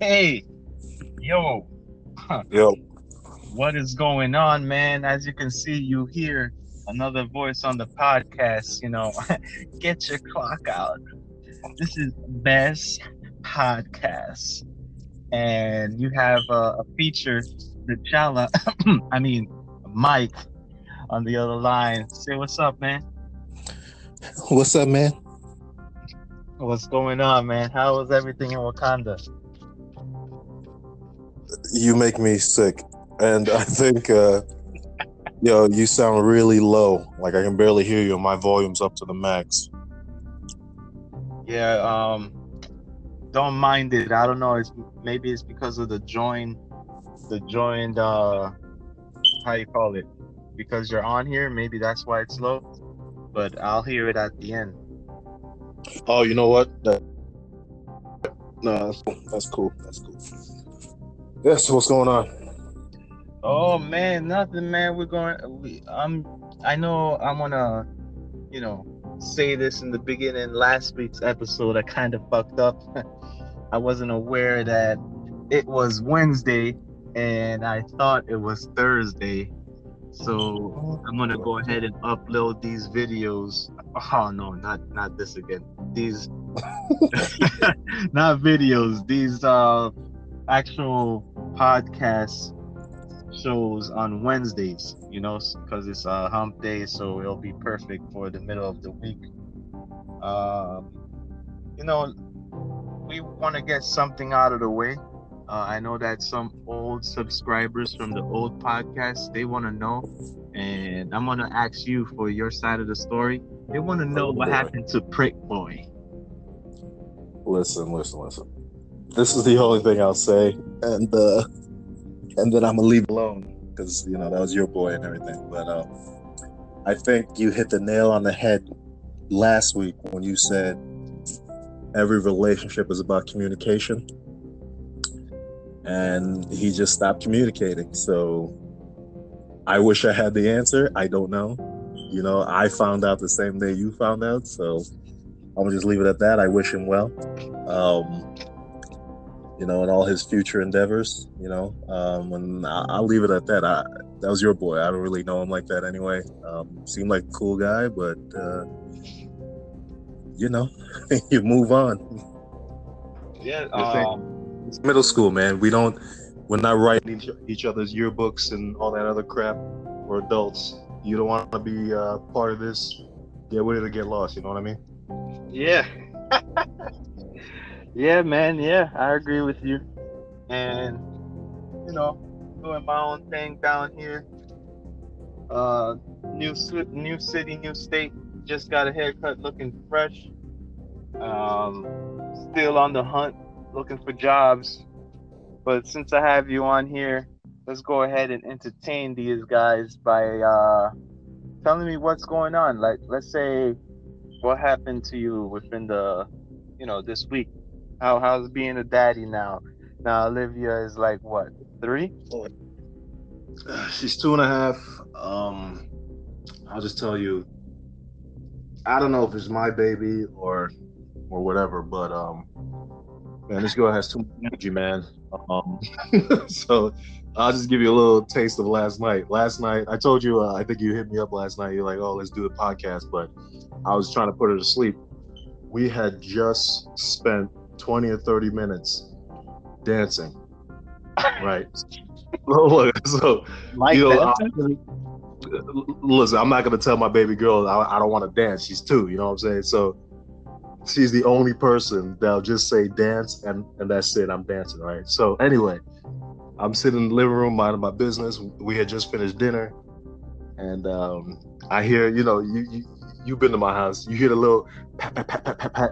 Hey, yo, Yo, what is going on, man? As you can see, you hear another voice on the podcast. You know, get your clock out. This is Best Podcast, and you have a, a feature, the Chala, I mean, Mike, on the other line. Say what's up, man. what's up, man? What's going on, man? How is everything in Wakanda? You make me sick, and I think, uh, yo, you sound really low. Like I can barely hear you. My volume's up to the max. Yeah, um, don't mind it. I don't know. It's maybe it's because of the join, the joined. Uh, how you call it? Because you're on here. Maybe that's why it's low. But I'll hear it at the end. Oh, you know what? That, no, that's cool. That's cool. That's cool. Yeah. So what's going on? Oh man, nothing, man. We're going. We, I'm. I know. I'm gonna, you know, say this in the beginning. Last week's episode, I kind of fucked up. I wasn't aware that it was Wednesday, and I thought it was Thursday. So I'm gonna go ahead and upload these videos. Oh no, not not this again. These not videos. These uh actual podcast shows on Wednesdays. You know, because it's a hump day, so it'll be perfect for the middle of the week. Um, you know, we want to get something out of the way. Uh, I know that some old subscribers from the old podcast they want to know, and I'm gonna ask you for your side of the story. They want to know Oh, what boy. happened to Prick Boy. Listen, listen, listen. This is the only thing I'll say, and uh, and then I'm gonna leave alone because you know that was your boy and everything. But uh, I think you hit the nail on the head last week when you said every relationship is about communication, and he just stopped communicating. So I wish I had the answer. I don't know. You know, I found out the same day you found out, so I'm gonna just leave it at that. I wish him well um, you know, in all his future endeavors, you know. Um, and I, I'll leave it at that. I, that was your boy. I don't really know him like that anyway. Um, seemed like a cool guy, but uh, you know, you move on. Yeah. I think- It's middle school, man. We don't, we're not writing each, each other's yearbooks and all that other crap. We're adults. You don't want to be uh, part of this. Get with it or get lost. You know what I mean? Yeah. yeah, man. Yeah, I agree with you. And you know, doing my own thing down here. Uh, new new city, new state. Just got a haircut, looking fresh. Um, still on the hunt, looking for jobs. But since I have you on here, let's go ahead and entertain these guys by uh, telling me what's going on. Like, let's say what happened to you within the you know this week how how's being a daddy now now olivia is like what three She's two and a half. Um, I'll just tell you, I don't know if it's my baby or or whatever, but um, man, this girl has too much energy, man. Um, so I'll just give you a little taste of last night. Last night, I told you, uh, I think you hit me up last night. You're like, oh, let's do the podcast, but I was trying to put her to sleep. We had just spent 20 or 30 minutes dancing, right? Look, so like you know. I- listen, I'm not gonna tell my baby girl I, I don't want to dance. She's two, you know what I'm saying? So she's the only person that'll just say dance and and that's it. I'm dancing, right? So anyway, I'm sitting in the living room minding my business. We had just finished dinner, and um, I hear, you know, you, you you've been to my house. You hear the little pat pat pat pat pat pat.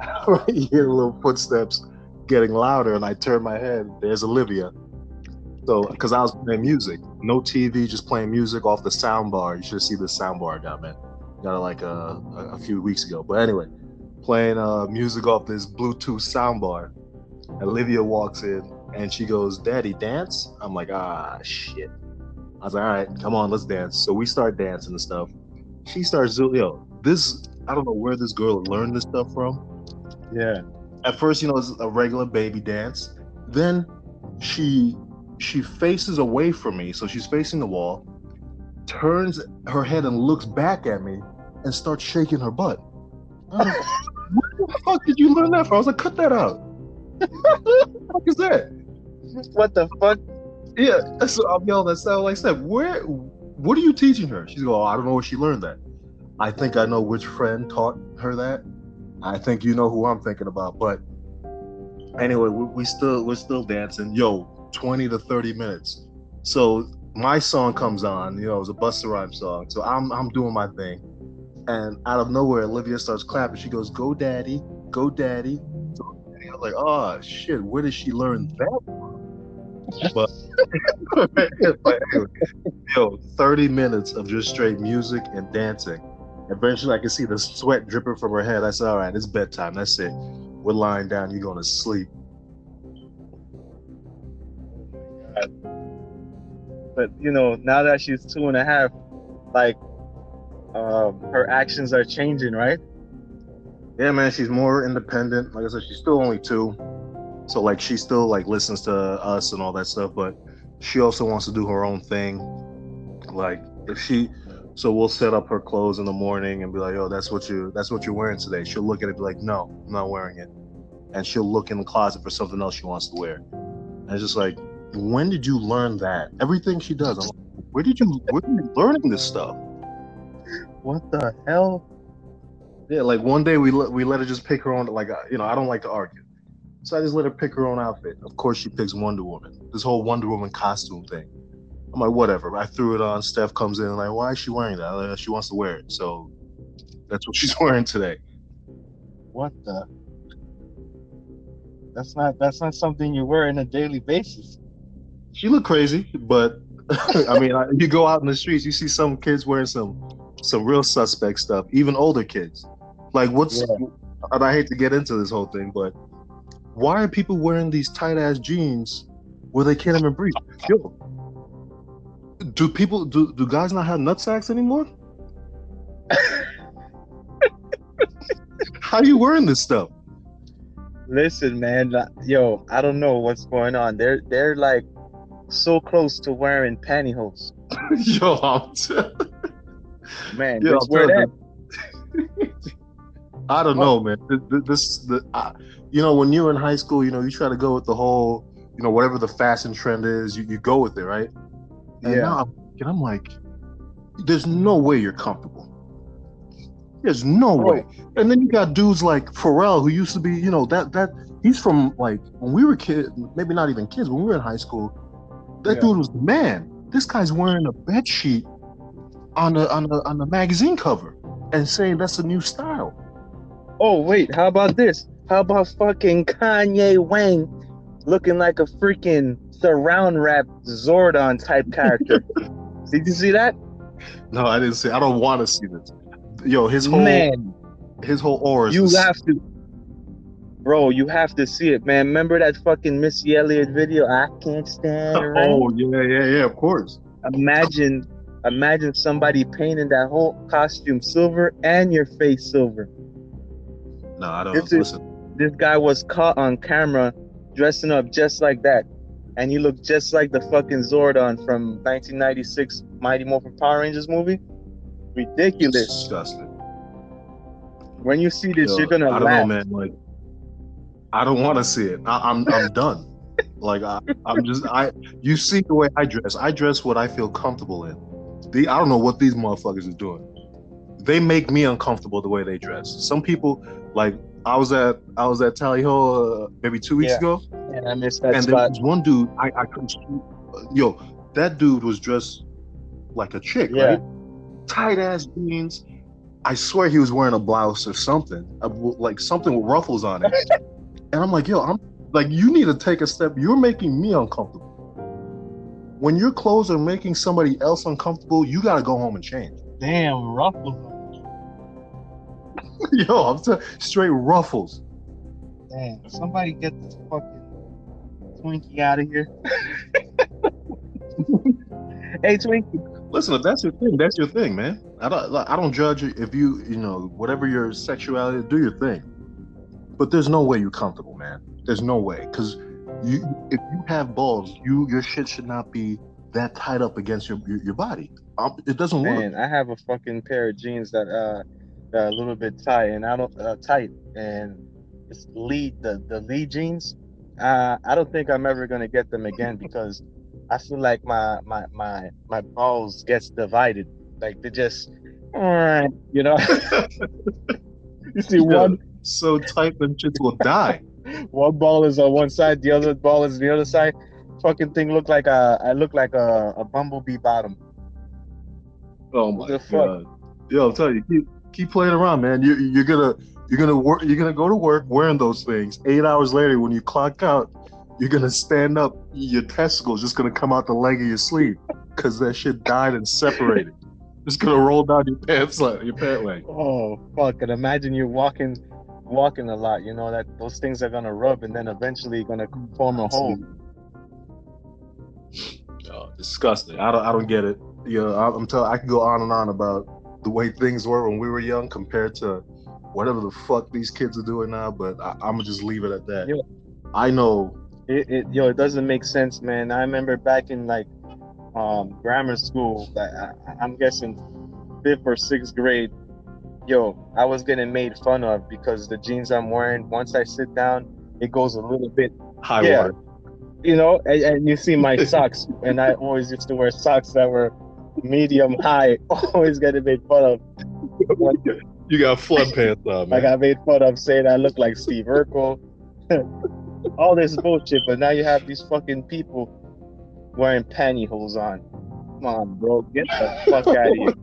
You hear little footsteps getting louder, and I turn my head. There's Olivia. So, because I was playing music, no TV, just playing music off the sound bar. You should see the sound bar I got, man. Got it like uh, a, a few weeks ago. But anyway, playing uh, music off this Bluetooth sound bar. Olivia walks in and she goes, Daddy, dance? I'm like, ah, shit. I was like, all right, come on, let's dance. So we start dancing and stuff. She starts, yo, this, I don't know where this girl learned this stuff from. Yeah At first, you know, it's a regular baby dance. Then she she faces away from me, so she's facing the wall, turns her head and looks back at me and starts shaking her butt. Where the fuck did you learn that from? I was like, cut that out. what the fuck is that? What the fuck? Yeah, so I'm yelling at Steph like, Steph, where, what are you teaching her? She's going, oh, I don't know where she learned that. I think I know which friend taught her that. I think you know who I'm thinking about. But anyway, we, we still we're still dancing. Yo, 20 to 30 minutes. So my song comes on. You know, it was a Busta Rhymes song. So I'm I'm doing my thing, and out of nowhere, Olivia starts clapping. She goes, "Go, daddy, go, daddy." So I was like, "Oh shit, where did she learn that?" But, but anyway, yo, 30 minutes of just straight music and dancing. Eventually, I could see the sweat dripping from her head. I said, "All right, it's bedtime. That's it. We're lying down. You're going to sleep." But you know, now that she's two and a half, like um, her actions are changing, right? Yeah, man, she's more independent. Like I said, she's still only two, so like she still like listens to us and all that stuff. But she also wants to do her own thing. Like if she, so we'll set up her clothes in the morning and be like, "Oh, that's what you that's what you're wearing today." She'll look at it and be like, "No, I'm not wearing it," and she'll look in the closet for something else she wants to wear. And it's just like, when did you learn that? Everything she does, I'm like, where did you where are you learning this stuff? What the hell? Yeah, like one day we let we let her just pick her own. Like uh, you know, I don't like to argue, so I just let her pick her own outfit. Of course, she picks Wonder Woman. This whole Wonder Woman costume thing. I'm like, whatever. I threw it on. Steph comes in like, why is she wearing that? Like, she wants to wear it, so that's what she's wearing today. What the? That's not that's not something you wear on a daily basis. She looked crazy, but I mean, I, you go out in the streets, you see some kids wearing some some real suspect stuff, even older kids. Like, what's Yeah. and I hate to get into this whole thing, but why are people wearing these tight ass jeans where they can't even breathe? Yo, do people do do guys not have nut sacks anymore? How are you wearing this stuff? Listen, man, uh, yo, I don't know what's going on. They're they're like so close to wearing pantyhose. Yo, I'm t- Man, I'm wear that. I don't know, man. Th- th- This, the, I, you know, when you're in high school, you know, you try to go with the whole, you know, whatever the fashion trend is, you, you go with it, right? And Yeah. now I'm, and I'm like, there's no way you're comfortable. There's no Bro. way. And then you got dudes like Pharrell, who used to be, you know, that that he's from like when we were kids, maybe not even kids, when we were in high school. That Yeah. dude was the man. This guy's wearing a bed sheet on the on the on the magazine cover and saying that's a new style. Oh wait, how about this? How about fucking Kanye Wang looking like a freaking surround rap Zordon type character? Did you see that? No, I didn't see. I don't want to see this. Yo, his whole Man, his whole aura. You have to, bro. You have to see it, man. Remember that fucking Missy Elliott video? I can't stand. Oh yeah, yeah, yeah. Of course. Imagine, imagine somebody painting that whole costume silver and your face silver. No, I don't. This is- listen, This guy was caught on camera dressing up just like that, and he looked just like the fucking Zordon from 1996 Mighty Morphin Power Rangers movie. Ridiculous. disgusting. When you see this, Yo, you're gonna I don't laugh. know, man. Like, I don't want to see it. I, I'm I'm done. Like I, I'm just I. You see the way I dress. I dress what I feel comfortable in. The I don't know what these motherfuckers are doing. They make me uncomfortable the way they dress. Some people like I was at I was at Tally Ho uh, maybe two weeks Yeah. ago, And I missed that and there was one dude I I couldn't. Yo, that dude was dressed like a chick, Yeah. right? Tight ass jeans. I swear he was wearing a blouse or something, uh, like something with ruffles on it. and I'm like, yo, I'm like, you need to take a step. You're making me uncomfortable. When your clothes are making somebody else uncomfortable, you got to go home and change. Damn, ruffles. yo, I'm t- straight ruffles. Damn, somebody get this fucking Twinkie out of here. hey, Twinkie. Listen, if that's your thing, that's your thing, man. I don't, I don't judge you if you, you know, whatever your sexuality, do your thing. But there's no way you're comfortable, man. There's no way, because you if you have balls, you your shit should not be that tied up against your your, your body. Um, it doesn't work. Man, I have a fucking pair of jeans that uh that are a little bit tight and I don't uh, tight and it's lead the the lead jeans. Uh, I don't think I'm ever gonna get them again because I feel like my my my my balls gets divided. Like they just, you know. you see one so tight them shits will die. one ball is on one side, the other ball is the other side. Fucking thing look like a I look like a, a bumblebee bottom. Oh my god. Yo, I'm telling you, keep, keep playing around, man. You you're gonna you're gonna work you're gonna go to work wearing those things. Eight hours later when you clock out, you're gonna stand up, your testicles just gonna come out the leg of your sleeve because that shit died and separated. Just gonna roll down your pants leg, your pant leg. Oh fuck! And imagine you're walking, walking a lot. You know that those things are gonna rub, and then eventually gonna form a hole. Oh, disgusting. I don't I don't get it. You know, I'm telling I can go on and on about the way things were when we were young compared to whatever the fuck these kids are doing now, but I, I'm gonna just leave it at that. Yeah. I know It, it, yo, it doesn't make sense, man. I remember back in like um, grammar school, I, I'm guessing fifth or sixth grade. Yo, I was getting made fun of because the jeans I'm wearing. Once I sit down, it goes a little bit high Yeah. water. you know, and, and you see my socks, and I always used to wear socks that were medium high. Always getting made fun of. You got flood pants on, man. I got made fun of saying I look like Steve Urkel. All this bullshit, but now you have these fucking people wearing pantyhose on. Come on, bro, get the fuck out of here.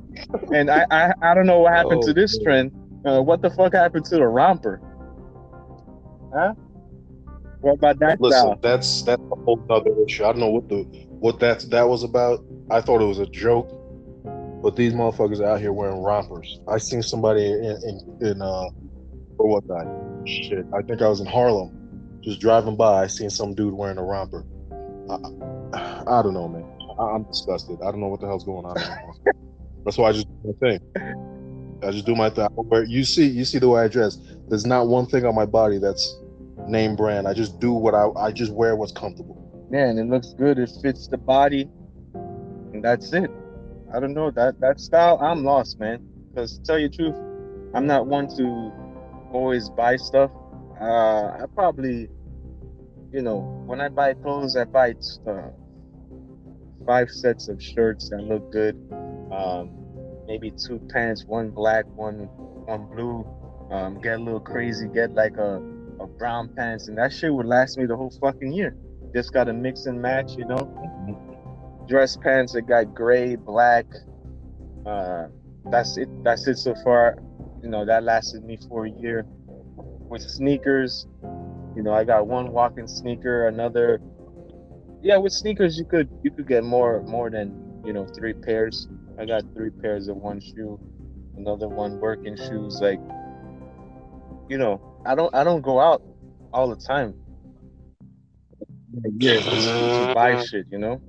And I, I, I don't know what happened to Oh, this man. trend. Uh, what the fuck happened to the romper? Huh? What about that Listen, style? that's that's a whole other issue. I don't know what the what that's that was about. I thought it was a joke, but these motherfuckers out here wearing rompers. I seen somebody in in, in uh, what that shit. I think I was in Harlem, just driving by. I seen some dude wearing a romper. I, I don't know, man. I, I'm disgusted. I don't know what the hell's going on. that's why I just do my thing. I just do my thing. I You see, you see the way I dress. There's not one thing on my body that's name brand. I just do what I I just wear what's comfortable. Man, it looks good. It fits the body, and that's it. I don't know that that style. I'm lost, man. Because tell you truth, I'm not one to always buy stuff. Uh, I probably, you know, when I buy clothes, I buy uh, five sets of shirts that look good. Um, maybe two pants, one black, one one blue. Um, get a little crazy, get like a, a brown pants, and that shit would last me the whole fucking year. Just gotta mix and match, you know. Dress pants that got gray, black. Uh, that's it. That's it so far. You know that lasted me for a year. With sneakers, you know, I got one walking sneaker, another. Yeah, with sneakers you could you could get more more than you know three pairs. I got three pairs of one shoe, another one working shoes. Like, you know, I don't I don't go out all the time. Yeah, to buy shit, you know.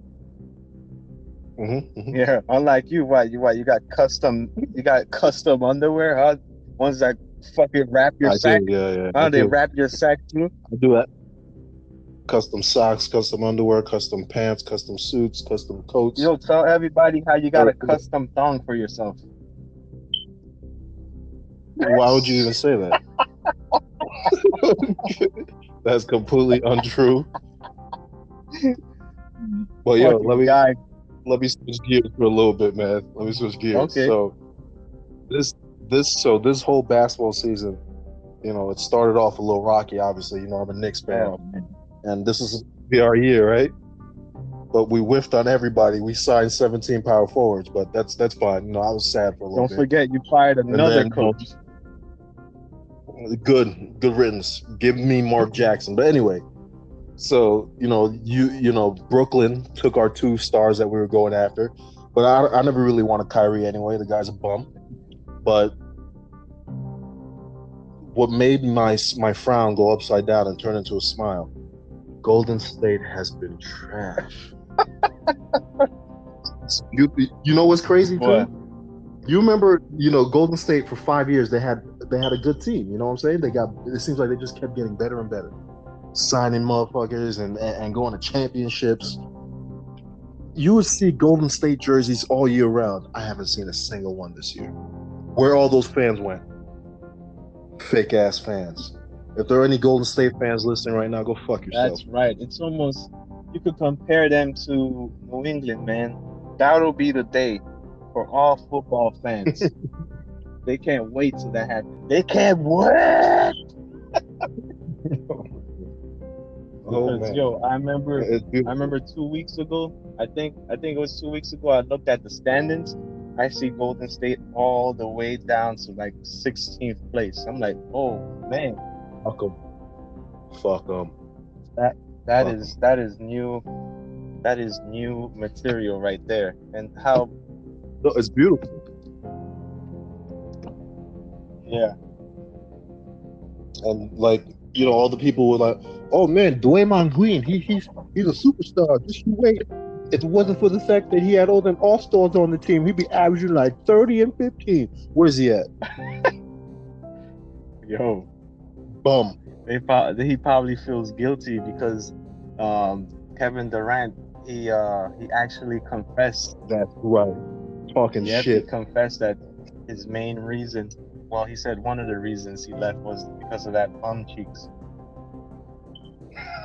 Mm-hmm, Yeah, unlike you, what you what you got custom you got custom underwear, huh? Ones that fucking wrap your I sack. do, yeah, yeah. Huh? I They do. wrap your sack too. I do that. Custom socks, custom underwear, custom pants, custom suits, custom coats. Yo, tell everybody how you got a custom thong for yourself. Why would you even say that? That's completely untrue. Well, yo, let me guy. Let me switch gears for a little bit, man. Let me switch gears. Okay. So this this so this whole basketball season, you know, it started off a little rocky. Obviously, you know, I'm a Knicks fan, and this is be our year, right? But we whiffed on everybody. We signed 17 power forwards, but that's that's fine. You know, I was sad for a little Don't bit. forget you fired another then, coach. good good riddance give me mark jackson but anyway so you know you you know brooklyn took our two stars that we were going after but i, I never really wanted Kyrie anyway the guy's a bum but what made my my frown go upside down and turn into a smile golden state has been trash you you know what's crazy too? What? You remember, you know, Golden State for five years they had they had a good team. You know what I'm saying? They got it seems like they just kept getting better and better. Signing motherfuckers and, and, going to championships. You would see Golden State jerseys all year round. I haven't seen a single one this year. Where all those fans went? Fake ass fans. If there are any Golden State fans listening right now, go fuck yourself. That's right. It's almost you could compare them to New England, man. That'll be the day for all football fans. they can't wait till that happens. They can't wait. Oh, Because, yo, I remember I remember two weeks ago. I think I think it was two weeks ago. I looked at the standings. I see Golden State all the way down to like 16th place. I'm like, oh man, Fuck 'em. Fuck 'em. that Fuck. is that is new. That is new material right there. And how No, it's beautiful. yeah, And like, you know, all the people were like, "Oh man, Draymond Green, he, he's he's a superstar. Just you wait. If it wasn't for the fact that he had all them all stars on the team, he'd be averaging like 30 and 15. Where's he at? yo, Bum. they pro- he probably feels guilty because um, Kevin Durant he uh he actually confessed That's right. Talking Yep, he shit. confessed that his main reason, well, he said one of the reasons he left was because of that bum cheeks.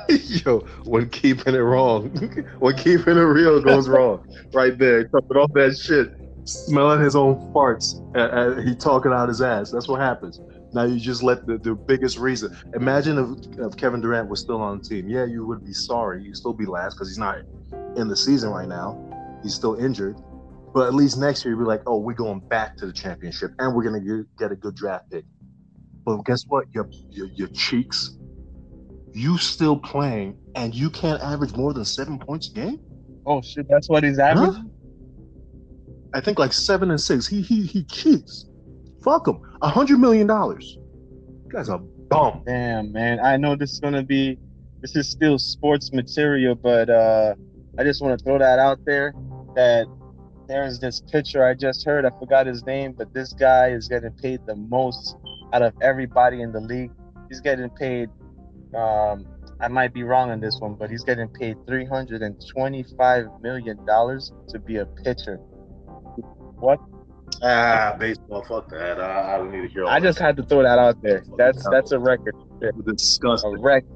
Yo, when keeping it wrong, when keeping it real goes wrong, right there, talking all that shit, smelling his own farts, and, and he talking out his ass. That's what happens. Now you just let the, the biggest reason. Imagine if, if Kevin Durant was still on the team. Yeah, you would be sorry. You'd still be last because he's not in the season right now. He's still injured. But at least next year, you'd be like, oh, we're going back to the championship, and we're gonna get, get a good draft pick. But guess what? Your your, your cheeks you still playing and you can't average more than seven points a game? Oh shit, that's what he's averaging. I think like seven and six. He he he cheats. Fuck him. A hundred million dollars. You guys a bum. Damn, man. I know this is gonna be, this is still sports material, but uh, I just want to throw that out there. That there's this pitcher I just heard. I forgot his name, but this guy is getting paid the most out of everybody in the league. He's getting paid. Um, I might be wrong on this one, but he's getting paid three hundred and twenty-five million dollars to be a pitcher. What? Ah, baseball. Fuck that. I, I don't need to hear all I just had to throw that out there. That's that's a record. that. A record.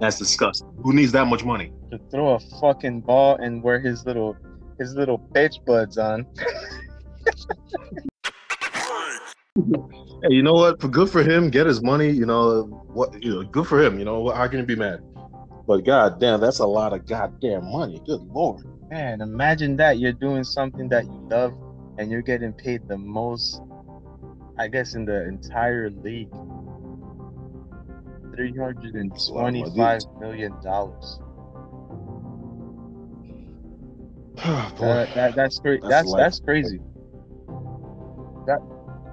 That's disgusting. Who needs that much money? to throw a fucking ball and wear his little his little bitch buds on. Hey, you know what? For good for him, get his money. You know what? You know, good for him. You know what? How can you be mad? But goddamn, that's a lot of goddamn money. Good lord. Man, imagine that you're doing something that you love and you're getting paid the most, I guess, in the entire league. Three hundred and twenty-five million dollars. Ah, boy. That, that, that's crazy. That's That's life. that's crazy,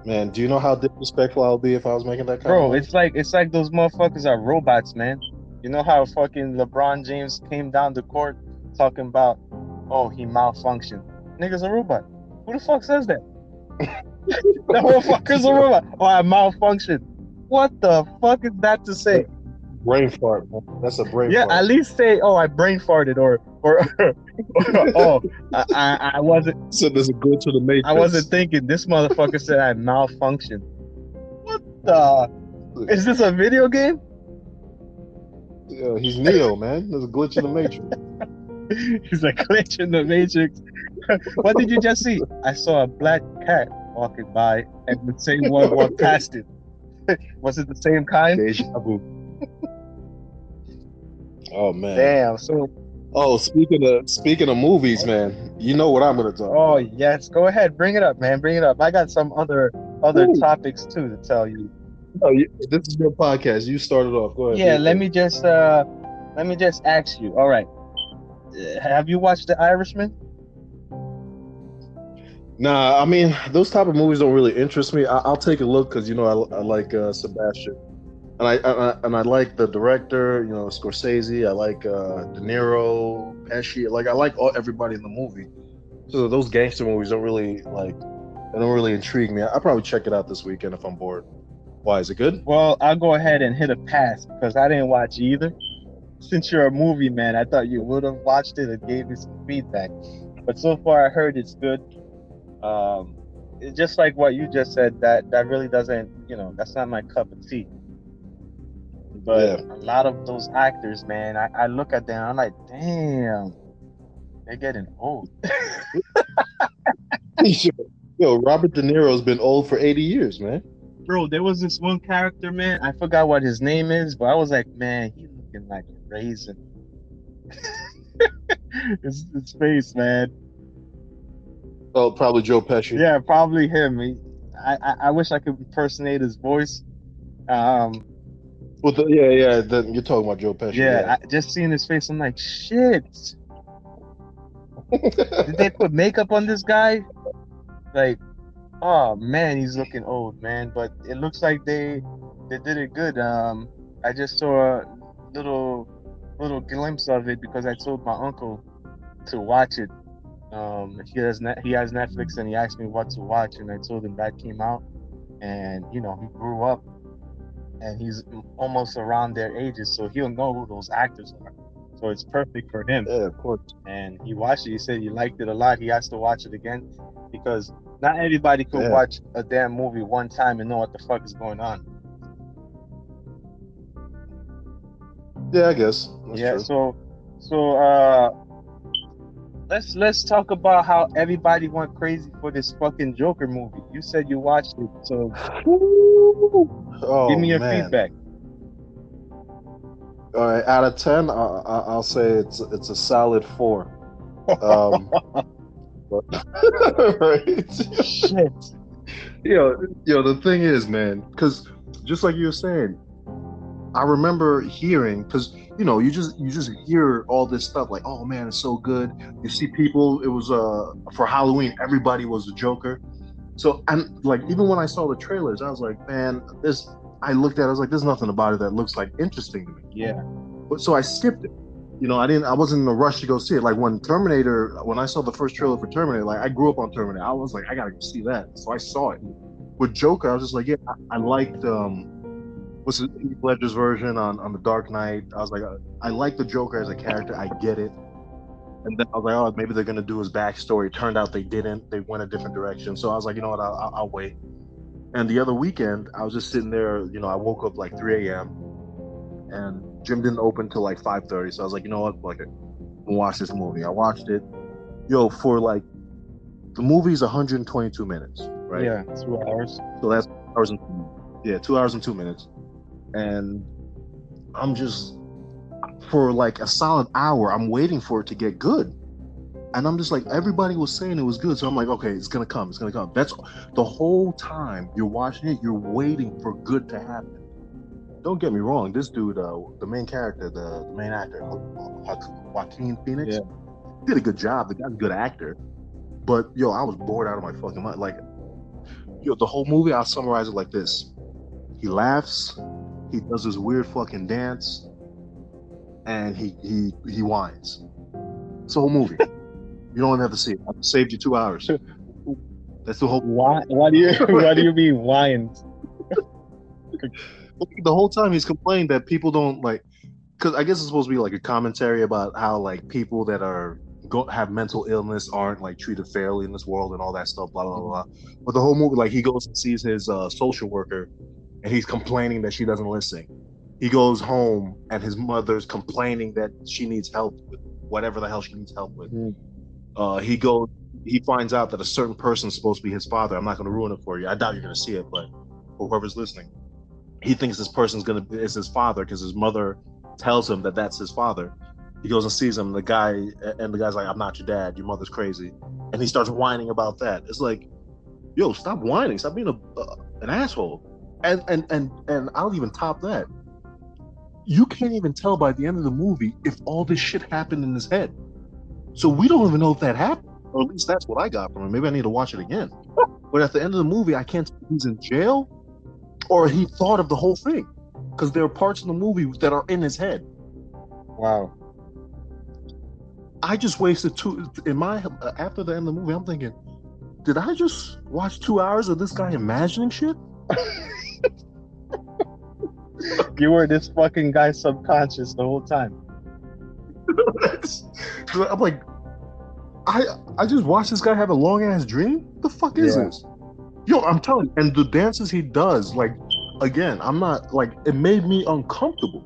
Man, do you know how disrespectful I would be if I was making that of bro. It's like it's like those motherfuckers are robots, man. You know how fucking LeBron James came down the court talking about, oh, he malfunctioned. Nigga's a robot. Who the fuck says that? the motherfucker's a robot. Oh, I malfunctioned. What the fuck is that to say? brain fart. Man. That's a brain fart. Yeah, fart. at least say, oh, I brain farted, or or, oh, I, I, I wasn't so there's a go to the matrix. I wasn't thinking. This motherfucker said I malfunctioned. What the? Is this a video game? Yeah, he's Neo, man. There's a glitch in the matrix. He's a glitch in the matrix. what did you just see? I saw a black cat walking by, and the same one walked past it. Was it the same kind? Deja vu. Oh man. Damn. So, Oh, speaking of speaking of movies, man, you know what I'm gonna talk. oh yes, go ahead, bring it up, man, bring it up. I got some other other Ooh. topics too to tell you. No, you, this is your podcast. You started off. Go ahead. Yeah, let me just uh, let me just ask you. All right, have you watched The Irishman? Nah, I mean those type of movies don't really interest me. I, I'll take a look because you know I, I like uh, Sebastian, and I, I and I like the director. You know Scorsese. I like uh, De Niro, Pesci. Like I like all, everybody in the movie. So those gangster movies don't really like. They don't really intrigue me. I'll probably check it out this weekend if I'm bored. Why is it good? Well, I'll go ahead and hit a pass because I didn't watch either. since you're a movie man, I thought you would have watched it and gave me some feedback. But so far, I heard it's good. Um, it's just like what you just said. That that really doesn't, you know, that's not my cup of tea. But Yeah. a lot of those actors, man, I, I look at them, I'm like, damn, they're getting old. Yo, Robert De Niro's been old for 80 years, man. Bro, there was this one character, man. I forgot what his name is, but I was like, man, he looking like a raisin. his, his face, man. Oh, probably Joe Pesci. Yeah, probably him. He, I, I I wish I could impersonate his voice. Um, Well, the, yeah, yeah. The, you're talking about Joe Pesci. yeah, I, just seeing his face, I'm like, shit. Did they put makeup on this guy? Like, oh man, he's looking old, man. But it looks like they they did it good. Um, I just saw a little little glimpse of it because I told my uncle to watch it. Um, he has net, he has Netflix and he asked me what to watch, and I told him that came out, and you know he grew up, and he's almost around their ages, so he'll know who those actors are. So it's perfect for him yeah, of course. and he watched it. He said he liked it a lot. He has to watch it again because not everybody could Yeah. watch a damn movie one time and know what the fuck is going on. Yeah, I guess. That's yeah. true. So, so uh, let's let's talk about how everybody went crazy for this fucking Joker movie. You said you watched it, so Oh, give me your man. feedback. All right, out of ten, I, I, I'll say it's it's a solid four. Um, right? Shit. Yo, yo, the thing is, man, because just like you were saying, I remember hearing because you know you just you just hear all this stuff like, oh man, it's so good. You see people. It was uh for Halloween, everybody was a Joker. So and like even when I saw the trailers, I was like, man, this. I looked at, it, I was like, there's nothing about it that looks like interesting to me. Yeah. But so I skipped it. You know, I didn't. I wasn't in a rush to go see it. Like when Terminator, when I saw the first trailer for Terminator, like I grew up on Terminator. I was like, I gotta go see that. So I saw it. With Joker, I was just like, yeah, I, I liked um, what's Heath Ledger's version on on the Dark Knight. I was like, uh, I like the Joker as a character. I get it. And then I was like, oh, maybe they're gonna do his backstory. Turned out they didn't. They went a different direction. So I was like, you know what? I'll, I'll, wait. And the other weekend, I was just sitting there. You know, I woke up like 3 a.m. and gym didn't open till like 5:30. So I was like, you know what? Fuck it. I'm gonna watch this movie. I watched it. Yo, for like the movie's 122 minutes, right? Yeah. Two hours. So that's hours and yeah, two hours and two minutes. And I'm just for like a solid hour, I'm waiting for it to get good. And I'm just like, everybody was saying it was good. So I'm like, okay, it's gonna come, it's gonna come. That's the whole time you're watching it, you're waiting for good to happen. Don't get me wrong, this dude, uh, the main character, the, the main actor, Jo- Joaquin Phoenix, Yeah. did a good job. The guy's a good actor. But yo, I was bored out of my fucking mind. Like, yo, the whole movie, I'll summarize it like this: he laughs, he does this weird fucking dance, and he he he whines. It's the whole movie. you don't have to see it. I saved you two hours. That's the whole. Why? Why do you? What do you mean whines? The whole time he's complaining that people don't like, because I guess it's supposed to be like a commentary about how like people that are go have mental illness aren't like treated fairly in this world and all that stuff. Blah blah blah. blah. But the whole movie, like he goes and sees his uh, social worker, and he's complaining that she doesn't listen. He goes home and his mother's complaining that she needs help with whatever the hell she needs help with. Mhm. Uh, he goes, he finds out that a certain person's supposed to be his father. I'm not going to ruin it for you. I doubt you're going to see it, but for whoever's listening, he thinks this person's going to is his father because his mother tells him that that's his father. He goes and sees him. The guy and the guy's like, "I'm not your dad. Your mother's crazy," and he starts whining about that. It's like, yo, stop whining. Stop being a uh, an asshole. And and and and I'll even top that. You can't even tell by the end of the movie if all this shit happened in his head. So we don't even know if that happened, or at least that's what I got from it. Maybe I need to watch it again. But at the end of the movie, I can't tell if he's in jail or he thought of the whole thing, because there are parts in the movie that are in his head. Wow. I just wasted two in my after the end of the movie. I'm thinking, did I just watch two hours of this guy imagining shit? You were this fucking guy's subconscious the whole time. I'm like, I I just watched this guy have a long ass dream. The fuck is Yeah. this? Yo, I'm telling you, and the dances he does, like, again, I'm not like it made me uncomfortable.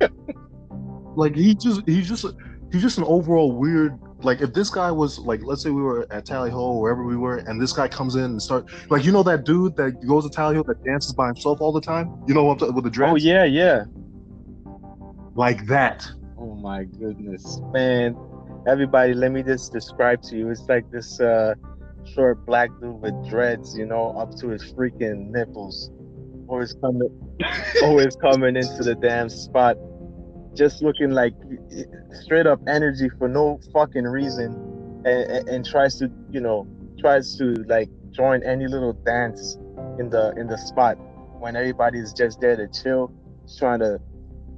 like he just he's just he's just an overall weird. Like if this guy was like, let's say we were at Tally Ho, wherever we were, and this guy comes in and start like, you know that dude that goes to Tally Ho that dances by himself all the time. You know what I'm talking with the dress? Oh yeah, yeah. like that. Oh my goodness, man! Everybody, let me just describe to you. It's like this uh, short black dude with dreads, you know, up to his freaking nipples, always coming, always coming into the damn spot, just looking like straight up energy for no fucking reason, and, and, tries to, you know, tries to like join any little dance in the in the spot when everybody's just there to chill, trying to,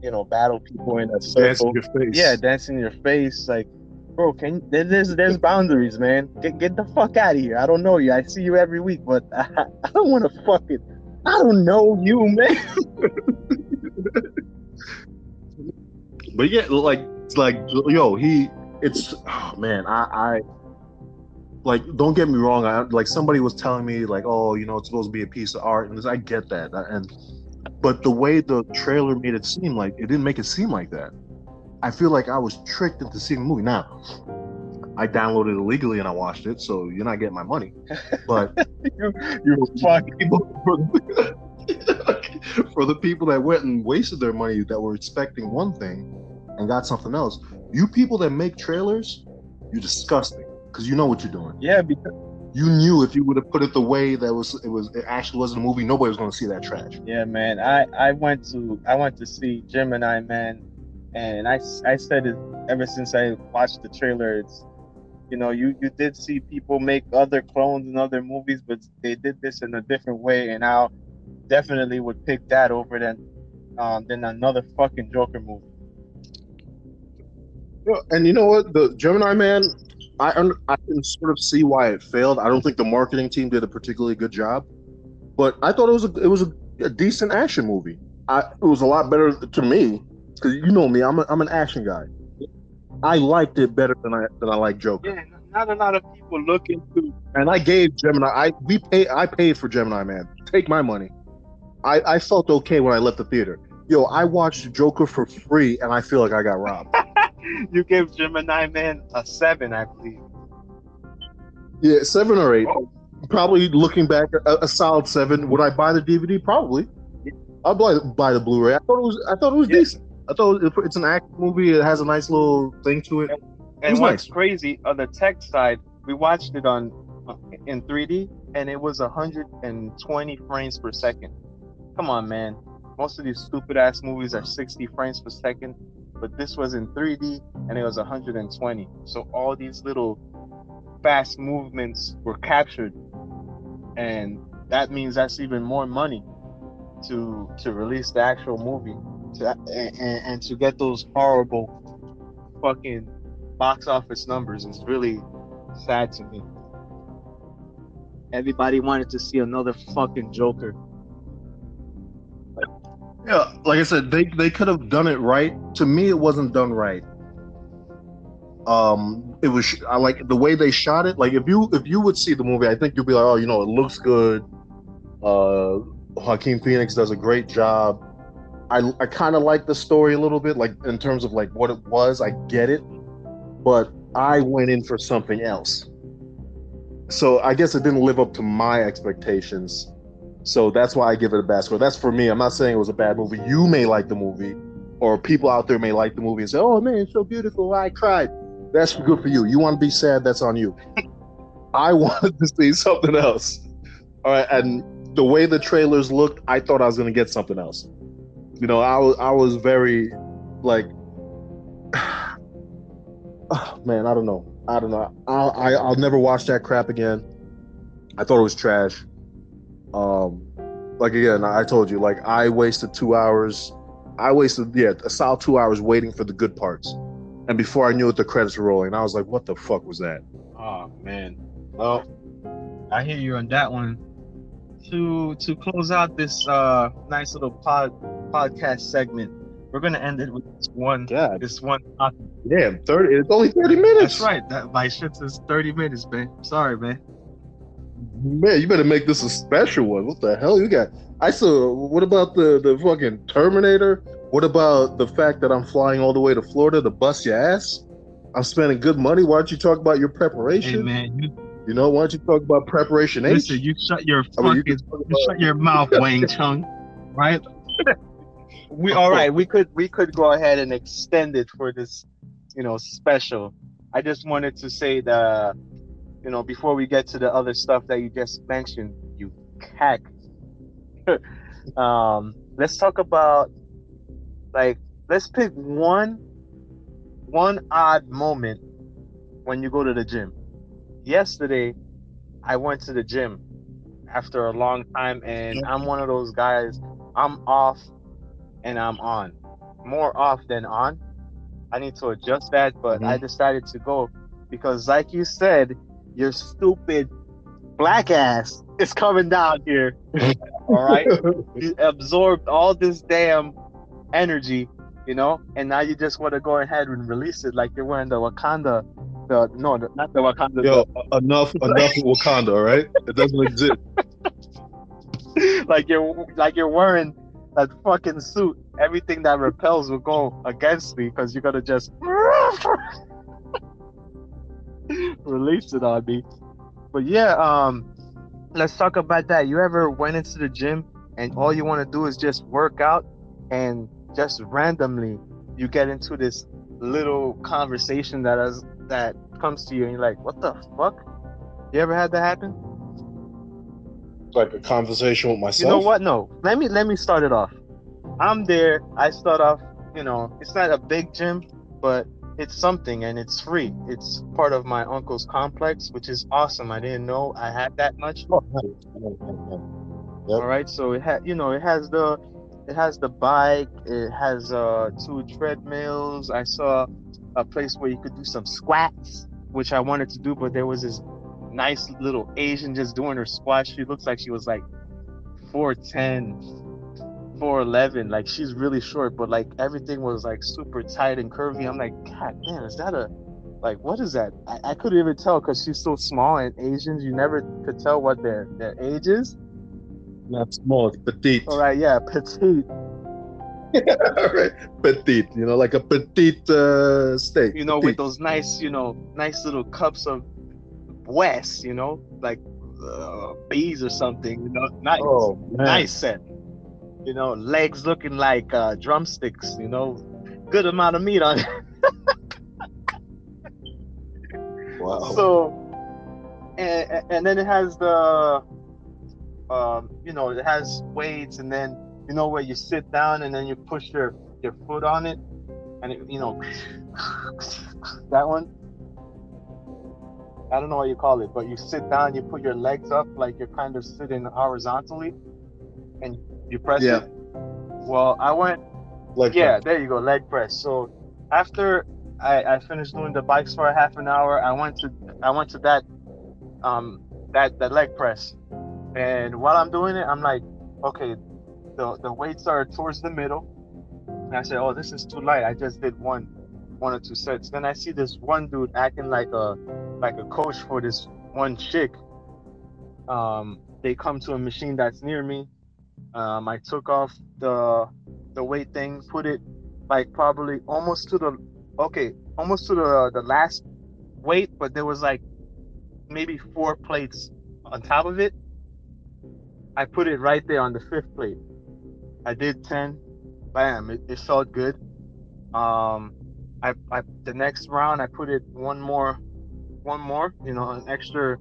you know, battle people in a Dance circle. in your face. Yeah, dancing in your face, like, bro, can there's there's boundaries, man. Get get the fuck out of here. I don't know you. I see you every week, but I, I don't want to fucking. I don't know you, man. But yeah, like it's like yo, he it's oh man, I I like don't get me wrong, I like somebody was telling me like, oh, you know, it's supposed to be a piece of art, and I get that. And but the way the trailer made it seem like it didn't make it seem like that. I feel like I was tricked into seeing the movie. Now, I downloaded it illegally and I watched it, so you're not getting my money. But you you fuck. people for the, for the people that went and wasted their money that were expecting one thing and got something else. You people that make trailers, you're disgusting because you know what you're doing. Yeah, because You knew if you would have put it the way that was it was it actually wasn't a movie, nobody was going to see that trash. yeah, man. I I went to I went to see Gemini Man, and I I said it ever since I watched the trailer. It's you know you you did see people make other clones in other movies, but they did this in a different way, and I definitely would pick that over than um than another fucking Joker movie. And you know what? The Gemini Man, I I can sort of see why it failed. I don't think the marketing team did a particularly good job, but I thought it was a it was a, a decent action movie. I it was a lot better to me because you know me, I'm a, I'm an action guy. I liked it better than I than I like Joker, Yeah, not a lot of people look into. and I gave Gemini. I we pay I paid for Gemini Man. Take my money. I I felt okay when I left the theater. Yo, I watched Joker for free, and I feel like I got robbed. You gave Gemini Man a seven, I believe. Yeah, seven or eight. Oh. Probably looking back, a, a solid seven. Would I buy the DVD? Probably. I'd buy, buy the Blu-ray. I thought it was. I thought it was Yeah. decent. I thought it, it's an action movie. It has a nice little thing to it. And was what's nice. crazy on the tech side, we watched it on uh, in 3D, and it was 120 frames per second. Come on, man. Most of these stupid ass movies are 60 frames per second, but this was in 3D and it was 120. So all these little fast movements were captured, and that means that's even more money to to release the actual movie to, and, and, to get those horrible fucking box office numbers is really sad to me. Everybody wanted to see another fucking Joker. Yeah, like I said, they they could have done it right. To me, it wasn't done right. Um, it was I like the way they shot it. Like if you if you would see the movie, I think you'd be like, oh, you know, it looks good. Uh, Joaquin Phoenix does a great job. I I kind of like the story a little bit, like in terms of like what it was. I get it, but I went in for something else. So I guess it didn't live up to my expectations. So that's why I give it a bad score. That's for me. I'm not saying it was a bad movie. You may like the movie, or people out there may like the movie and say, "Oh man, it's so beautiful. I cried." That's good for you. You want to be sad? That's on you. I wanted to see something else. All right, and the way the trailers looked, I thought I was going to get something else. You know, I was I was very like, oh, man, I don't know. I don't know. I'll, I, I'll never watch that crap again. I thought it was trash. Um, like again, I told you, like I wasted two hours. I wasted yeah a solid two hours waiting for the good parts, and before I knew it, the credits were rolling. I was like, "What the fuck was that?" Oh man. Well, I hear you on that one. To to close out this uh nice little pod podcast segment, we're gonna end it with this one. God This one. damn, thirty. It's only thirty minutes. That's right. That my shit is 30 minutes, man. Sorry, man. Man, you better make this a special one. What the hell you got? I saw. What about the the fucking Terminator? What about the fact that I'm flying all the way to Florida to bust your ass? I'm spending good money. Why don't you talk about your Hey, preparation? man. You, You know, why don't you talk about preparation H? listen, you shut your I mean, you fucking, you shut your mouth, Wang Chung. Right? we all right. We could we could go ahead and extend it for this, you know, special. I just wanted to say the, you know, before we get to the other stuff that you just mentioned, you cack. um, let's talk about like let's pick one one odd moment when you go to the gym. Yesterday, I went to the gym after a long time, and I'm one of those guys. I'm off and I'm on, more off than on. I need to adjust that, but I decided to go because, like you said, your stupid black ass is coming down here. all right, you absorbed all this damn energy, you know, and now you just want to go ahead and release it like you're wearing the Wakanda. The no, the, not the Wakanda. Yo, enough, enough with Wakanda. All right, it doesn't exist. like you're like you're wearing that fucking suit. Everything that repels will go against me because you're gonna just release it on me. But yeah, um, let's talk about that. You ever went into the gym and all you want to do is just work out, and just randomly you get into this little conversation that is that comes to you, and you're like, "What the fuck?" You ever had that happen? Like a conversation with myself. You know what? No. Let me let me start it off. I'm there. I start off. You know, it's not a big gym, but it's something, and it's free. It's part of my uncle's complex, which is awesome. I didn't know I had that much. Oh, Yep. All right, so it had, you know, it has the, it has the bike. It has uh two treadmills. I saw a place where you could do some squats, which I wanted to do, but there was this nice little Asian just doing her squats. She looks like she was like 4'10, 4'11. Like she's really short, but like everything was like super tight and curvy. I'm like, God damn, is that a like what is that? I, I couldn't even tell because she's so small and Asians, you never could tell what their their age is. Not small, petite. All right, yeah, petite. All right, petite. You know, like a petite uh, steak. You know, with those nice, you know, nice little cups of West, you know, like uh, bees or something. You know, nice, Oh nice set. You know, legs looking like uh, drumsticks. You know, good amount of meat on it. Wow. So, and and then it has the, um, you know, it has weights, and then you know where you sit down, and then you push your your foot on it, and it, you know, that one. I don't know what you call it, but you sit down, you put your legs up like you're kind of sitting horizontally, and you press Yeah. it. Well, I went like yeah, there you go, leg press. So after I, I finished doing the bikes for a half an hour, I went to I went to that um that that leg press, and while I'm doing it, I'm like, okay, the the weights are towards the middle, and I said, oh, this is too light. I just did one one or two sets. Then I see this one dude acting like a like a coach for this one chick. Um, they come to a machine that's near me. Um, I took off the the weight thing, put it like probably almost to the okay, almost to the the last weight, but there was like maybe four plates on top of it. I put it right there on the fifth plate. I did ten. Bam! It, it felt good. Um, I, I the next round I put it one more, one more. You know, an extra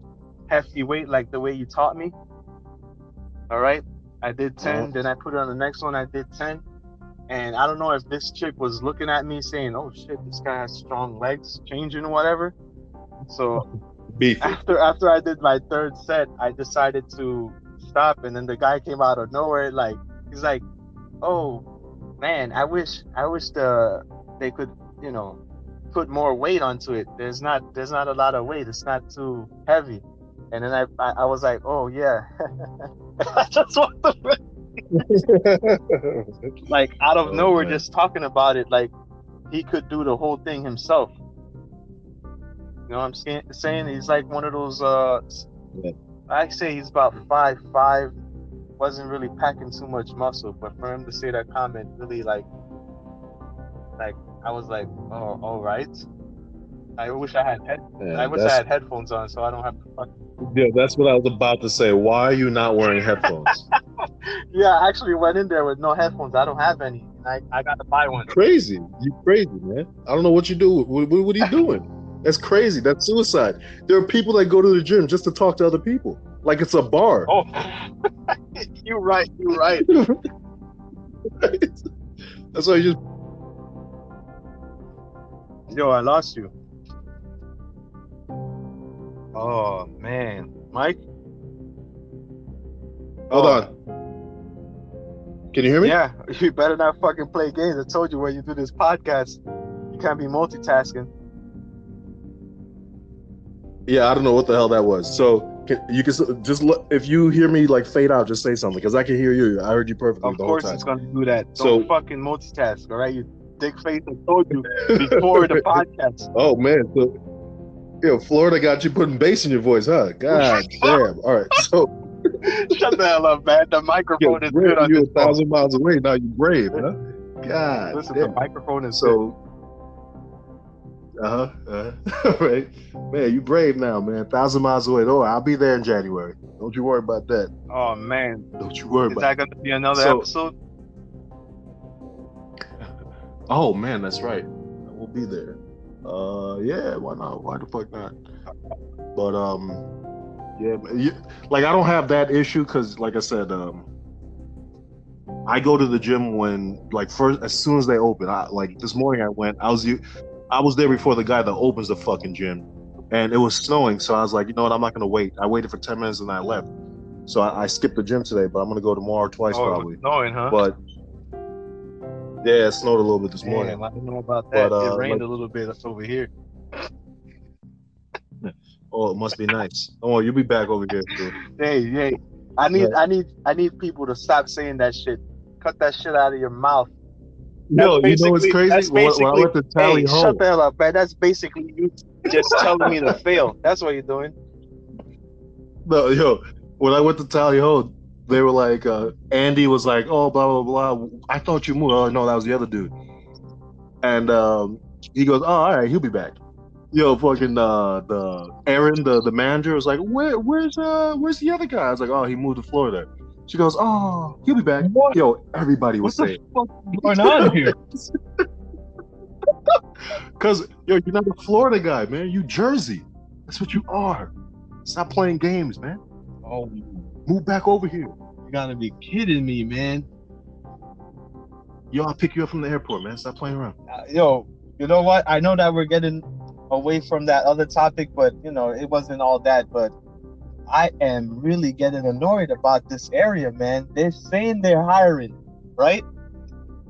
hefty weight like the way you taught me. All right. I did 10, Uh-huh. then I put it on the next one, I did 10. And I don't know if this chick was looking at me saying, oh shit, this guy has strong legs, changing or whatever. So beef. after after I did my third set, I decided to stop and then the guy came out of nowhere like he's like, Oh man, I wish I wish the they could, you know, put more weight onto it. There's not there's not a lot of weight, it's not too heavy. And then I I, I was like, Oh yeah. I just walked away. like out of Oh, nowhere, man. just talking about it, like he could do the whole thing himself. You know what I'm saying? Saying he's like one of those. uh Yeah. I say he's about five five, wasn't really packing too much muscle, but for him to say that comment really like, like I was like, oh, all right. I wish I had head. Yeah, I wish I had headphones on so I don't have to fuck. Yeah, that's what I was about to say. Why are you not wearing headphones? Yeah, I actually went in there with no headphones. I don't have any. And I, I got to buy one. crazy. You crazy, man. I don't know what you do. What, what, what are you doing? That's crazy. That's suicide. There are people that go to the gym just to talk to other people. Like it's a bar. Oh, you're right. You're right. That's why you just Yo, I lost you. Oh man, Mike. hold Oh, on. Can you hear me? Yeah, you better not fucking play games. I told you when you do this podcast, you can't be multitasking. Yeah, I don't know what the hell that was. So can, you can just look, if you hear me like fade out, just say something because I can hear you. I heard you perfectly Of the whole course, it's gonna do that. Don't So- fucking multitask, all right? You dick face. I told you before the podcast. Oh man, so yeah, Florida got you putting bass in your voice, huh? God damn. All right, so Shut the hell up, man. The microphone is brave, good on you're a thousand miles away. Now you brave, huh? God Listen, the microphone is So, uh huh, uh, right, man, you brave now, man. Thousand miles away. Oh, I'll be there in January. Don't you worry about that. Oh man, Don't you worry is that gonna be another So- episode? Oh man, that's right. We'll be there. Uh, yeah, why not? Why the fuck not? But um, yeah, you, like I don't have that issue because, like I said, um, I go to the gym when like first as soon as they open. I like this morning I went. I was you, I was there before the guy that opens the fucking gym, and it was snowing. So I was like, you know what? I'm not gonna wait. I waited for ten minutes and I left. So I, I skipped the gym today, but I'm gonna go tomorrow twice oh, probably. snowing, huh? But yeah, it snowed a little bit this Damn, morning. I don't know about that. But, uh, it rained like- a little bit over here. Oh, it must be nice. Oh, you'll be back over here soon. Hey, hey, I need, Right. I need, I need people to stop saying that shit. Cut that shit out of your mouth. No, That's you know what's crazy? When, when I went to tally hey, home, shut the hell up, man. That's basically you just telling me to fail. That's what you're doing. no, yo, when I went to tally home, they were like, uh, Andy was like, oh, blah blah blah. I thought you moved. Oh no, that was the other dude. And um, he goes, oh, all right, he'll be back. Yo, fucking uh, the Aaron, the the manager, was like, where, where's uh, where's the other guy? I was like, oh, he moved to Florida. She goes, oh, he'll be back. What? Yo, everybody was What saying. fuck going on here? Cause yo, you're not a Florida guy, man. You Jersey. That's what you are. Stop playing games, man. Oh, Move back over here. you gotta be kidding me, man. Yo, I'll pick you up from the airport, man. Stop playing around. Uh, yo, you know what? I know that we're getting away from that other topic, but you know, it wasn't all that. But I am really getting annoyed about this area, man. They're saying they're hiring, right?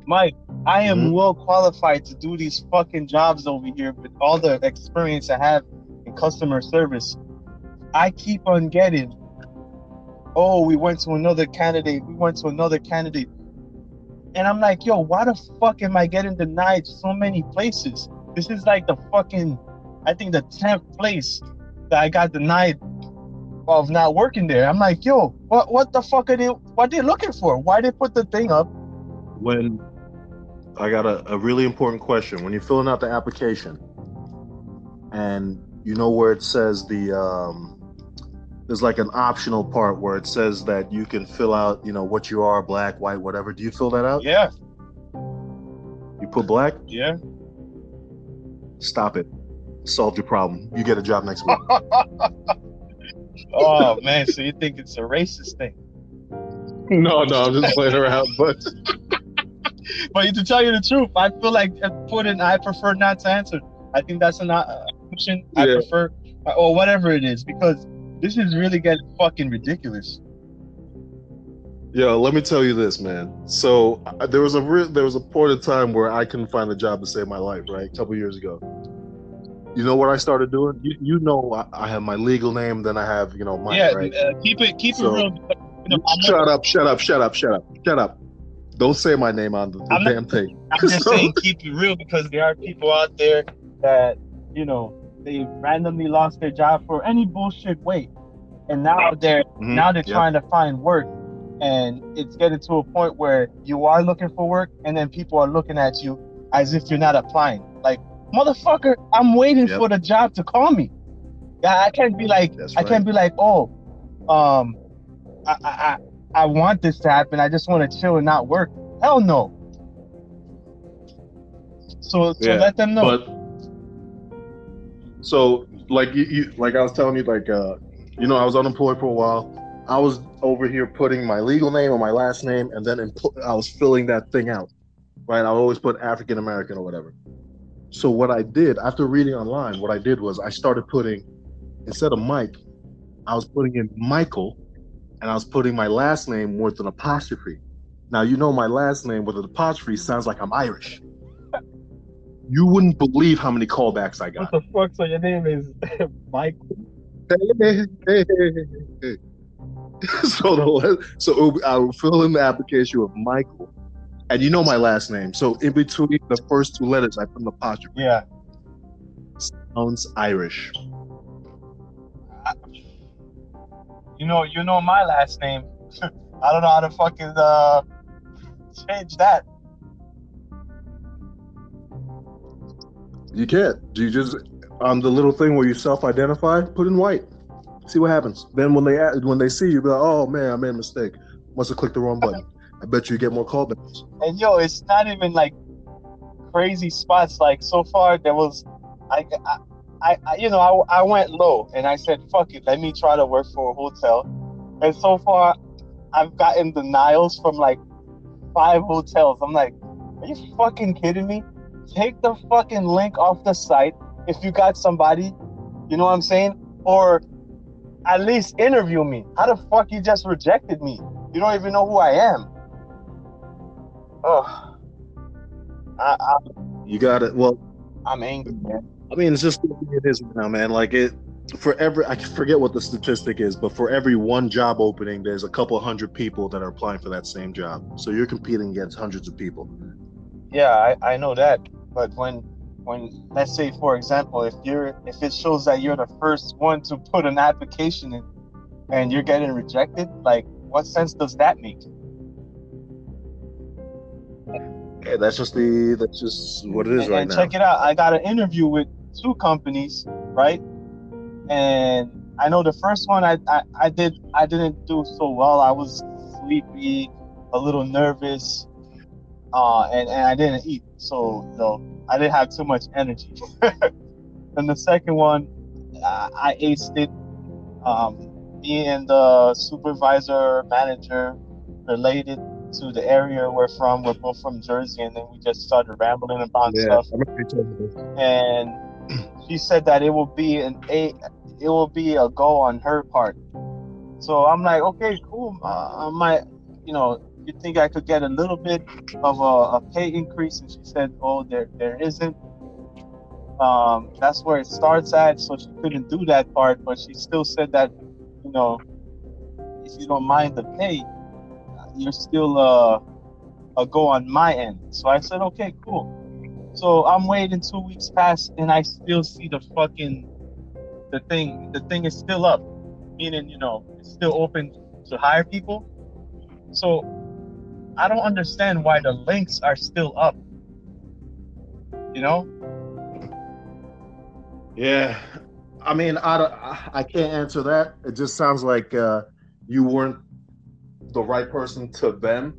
Mike, I am Mhm. well qualified to do these fucking jobs over here with all the experience I have in customer service. I keep on getting, oh, we went to another candidate, we went to another candidate. And I'm like, yo, why the fuck am I getting denied so many places? This is like the fucking, I think the 10th place that I got denied of not working there. I'm like, yo, what what the fuck are they what they looking for? Why they put the thing up? When I got a, a really important question. When you're filling out the application and you know where it says the um there's like an optional part where it says that you can fill out, you know, what you are, black, white, whatever. Do you fill that out? Yeah, You put black? yeah. Stop it. Solved your problem. You get a job next week. oh man, so you think it's a racist thing? no, no, I'm just playing around. But But to tell you the truth, I feel like putting I prefer not to answer. I think that's an uh, option. I prefer, or whatever it is, because this is really getting fucking ridiculous. Yo, let me tell you this, man. So uh, there was a re- there was a point in time where I couldn't find a job to save my life, right? A couple years ago. You know what I started doing? You, you know, I, I have my legal name, then I have you know Mike, yeah, right? uh, keep it keep So- it real. know, I'm shut up, shut up, shut up, shut up, shut up. Don't say my name on the, the damn thing. I'm just So- saying keep it real because there are people out there that, you know, they randomly lost their job for any bullshit way. And now they're Mhm, now they're yep. trying to find work and it's getting to a point where you are looking for work and then people are looking at you as if you're not applying. Like, motherfucker, I'm waiting Yep. for the job to call me. Yeah, I can't be like That's I can't be like, oh, um, I, I, I, I want this to happen. I just want to chill and not work. Hell no. So, so Yeah, let them know. But so, like you, you, like I was telling you, like uh, you know, I was unemployed for a while. I was over here putting my legal name or my last name, and then impl- I was filling that thing out. Right, I always put African American or whatever. So what I did after reading online, what I did was I started putting instead of Mike, I was putting in Michael, and I was putting my last name with an apostrophe. Now you know my last name with an apostrophe sounds like I'm Irish. You wouldn't believe how many callbacks I got. what the fuck? So your name is Mike? so the so I would fill in the application with Michael, and you know my last name. So in between the first two letters, I put an apostrophe. Yeah. Sounds Irish. You know, you know my last name. I don't know how to fucking uh change that. You can't. Do you just on the little thing where you self-identify, put in white. See what happens. Then when they when they see you, be like, "Oh man, I made a mistake. Must have clicked the wrong button." I bet you get more callbacks. And yo, it's not even like crazy spots. Like so far, there was, I, I, I you know, I, I went low and I said, "Fuck it, let me try to work for a hotel." And so far, I've gotten denials from like five hotels. I'm like, are you fucking kidding me? Take the fucking link off the site if you got somebody, you know what I'm saying? Or at least interview me. How the fuck you just rejected me? You don't even know who I am. Oh, I, I, You got it. Well, I'm angry, man. I mean, it's just the way it is now, man. Like it, for every I forget what the statistic is, but for every one job opening, there's a couple hundred people that are applying for that same job. So you're competing against hundreds of people. Yeah, I, I know that. But when when let's say for example, if you're if it shows that you're the first one to put an application in and you're getting rejected, like what sense does that make? Yeah, that's just the that's just what it is and, right and now. check it out. I got an interview with two companies, right? And I know the first one I, I, I did I didn't do so well. I was sleepy, a little nervous, uh, and, and I didn't eat. So you know, I didn't have too much energy. and the second one, uh, I aced it. Um, me and the supervisor manager related to the area we're from. We're both from Jersey, and then we just started rambling about yeah, stuff. I remember you told me this. And she said that it will be an a, it will be a go on her part. So I'm like, okay, cool. Uh, I might, you know, you think I could get a little bit of a, a pay increase? And she said, oh, there there isn't. Um, that's where it starts at. So she couldn't do that part, but she still said that, you know, if you don't mind the pay, you're still uh, a go on my end. So I said, okay, cool. So I'm waiting two weeks past, and I still see the fucking the thing. The thing is still up, meaning you know it's still open to hire people. So I don't understand why the links are still up. You know? Yeah, I mean, I don't, I- I can't answer that. It just sounds like uh, you weren't the right person to them,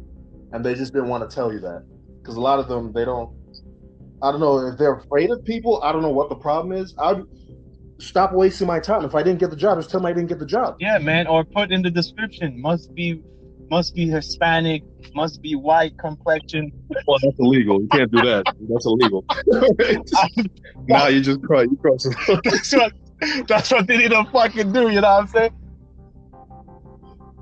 and they just didn't want to tell you that because a lot of them they don't. I don't know if they're afraid of people. I don't know what the problem is. I'd stop wasting my time. If I didn't get the job, just tell me I didn't get the job. Yeah, man. Or put in the description must be must be Hispanic, must be white complexion. Well, that's illegal. You can't do that. That's illegal. now you just cross. You cross. that's what that's what they need to fucking do. You know what I'm saying?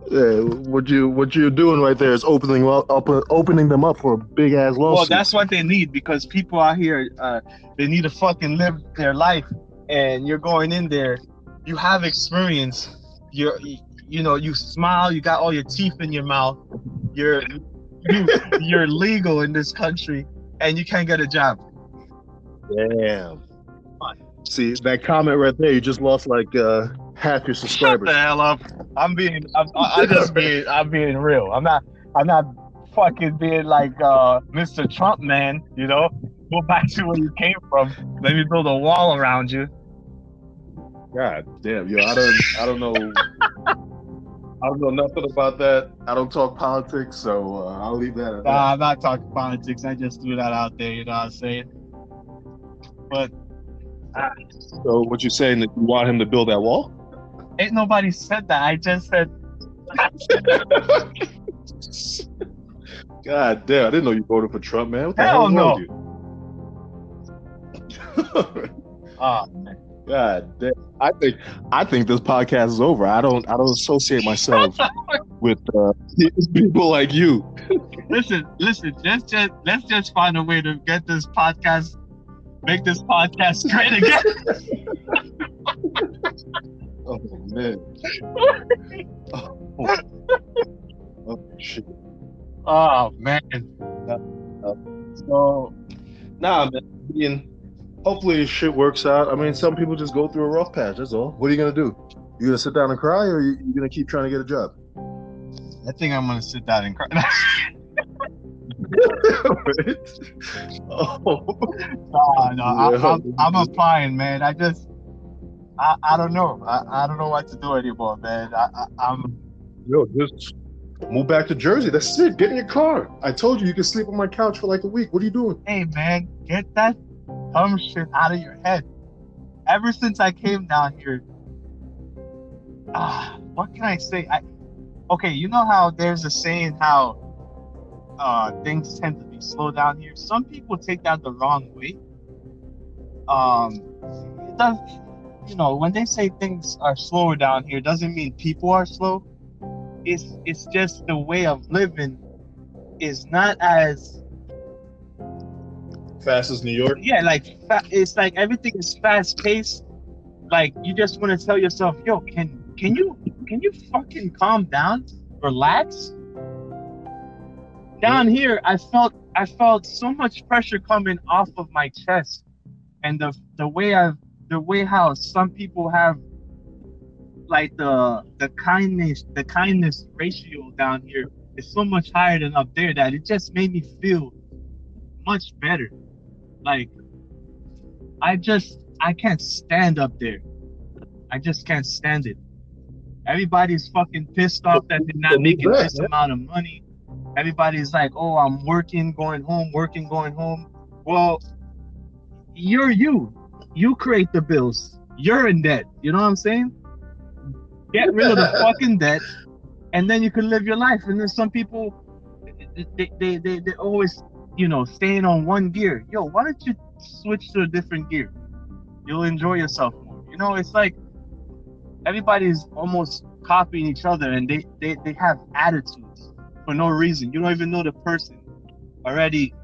Yeah, what you what you're doing right there is opening up, up opening them up for a big ass lawsuit. Well, that's what they need because people out here, uh, they need to fucking live their life, and you're going in there. You have experience. You're you know, you smile, you got all your teeth in your mouth, you're you, you're legal in this country, and you can't get a job. Damn. See that comment right there, you just lost like uh, half your Shut subscribers. the hell up! I'm being, I'm, I just being, I'm being real. I'm not, I'm not fucking being like uh, Mr. Trump, man. You know, go back to where you came from. Let me build a wall around you. God damn, yo, I don't, I don't know, I don't know nothing about that. I don't talk politics, so uh, I'll leave that at Nah, I'm not talking politics. I just threw that out there. You know what I'm saying? But that. So, what you saying that you want him to build that wall? ain't nobody said that. I just said God damn, I didn't know you voted for Trump, man. What the Hell hell no. you? Oh man. God damn. I think I think this podcast is over. I don't I don't associate myself with uh, people like you. Listen, listen, let's just let's just find a way to get this podcast make this podcast great again. Oh man. oh. oh shit. oh man. So Nah, man. Mean, hopefully this shit works out. I mean, some people just go through a rough patch. That's all. What are you gonna do? You gonna sit down and cry, or you, you gonna keep trying to get a job? I think I'm gonna sit down and cry. oh. no, no, I'm. I'm, I'm applying, man. I just, I, I don't know. I, I don't know what to do anymore, man. I, I, I'm, Yo, just move back to Jersey. That's it. Get in your car. I told you you can sleep on my couch for like a week. What are you doing? hey, man, get that dumb shit out of your head. Ever since I came down here, ah, what can I say? I, okay, you know how there's a saying how uh, things tend to be slow down here. Some people take that the wrong way. Um, it does, you know, when they say things are slower down here, doesn't mean people are slow. It's it's just the way of living is not as Fast as New York. yeah, like it's like everything is fast paced. Like you just want to tell yourself, yo, can can you can you fucking calm down, relax? Down here, I felt I felt so much pressure coming off of my chest, and the the way I the way how some people have like the the kindness the kindness ratio down here is so much higher than up there that it just made me feel much better. Like I just I can't stand up there. I just can't stand it. Everybody's fucking pissed off that they're not making this amount of money. Everybody's like, "Oh, I'm working, going home, working, going home." Well, you're you. You create the bills. You're in debt. You know what I'm saying? Get rid of the fucking debt, and then you can live your life. And then some people, they they they, they always, you know, staying on one gear. Yo, why don't you switch to a different gear? You'll enjoy yourself more. You know, it's like everybody's almost copying each other, and they they, they have attitudes for no reason. You don't even know the person already.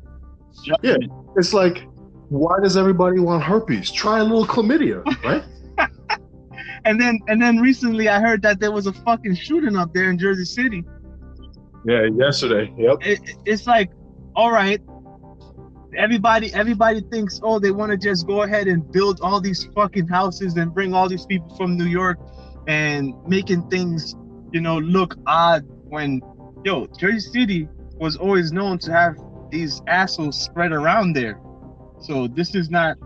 Yeah. It's like, why does everybody want herpes? Try a little chlamydia, right? And then and then recently I heard that there was a fucking shooting up there in Jersey City. yeah, yesterday. Yep. It- it's like, all right, everybody everybody thinks, oh, they want to just go ahead and build all these fucking houses and bring all these people from New York and making things, you know, look odd when yo, Jersey City was always known to have these assholes spread around there. So this is not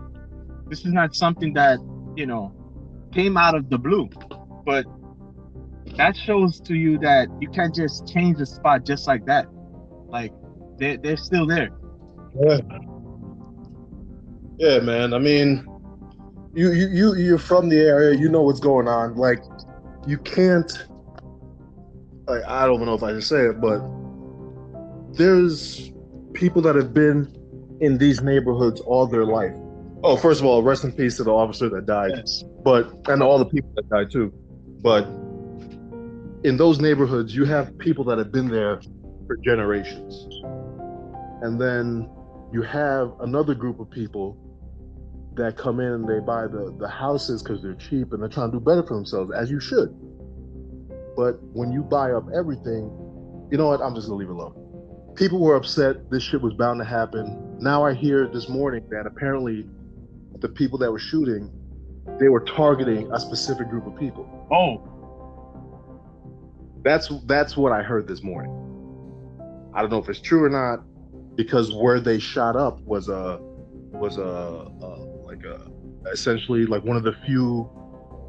this is not something that, you know, came out of the blue. But that shows to you that you can't just change the spot just like that. Like they they're still there. Yeah. Yeah, man. I mean, you you you you're from the area. You know what's going on. Like, you can't. Like, I don't know if I should say it, but there's people that have been in these neighborhoods all their life. Oh, first of all, rest in peace to the officer that died, Yes. but and all the people that died too. But in those neighborhoods, you have people that have been there for generations, and then you have another group of people that come in and they buy the, the houses because they're cheap and they're trying to do better for themselves, as you should. But when you buy up everything, you know what? I'm just gonna leave it alone. People were upset. This shit was bound to happen. Now I hear this morning that apparently the people that were shooting, they were targeting a specific group of people. Oh, That's that's what I heard this morning. I don't know if it's true or not, because where they shot up was a was a, a like a essentially like one of the few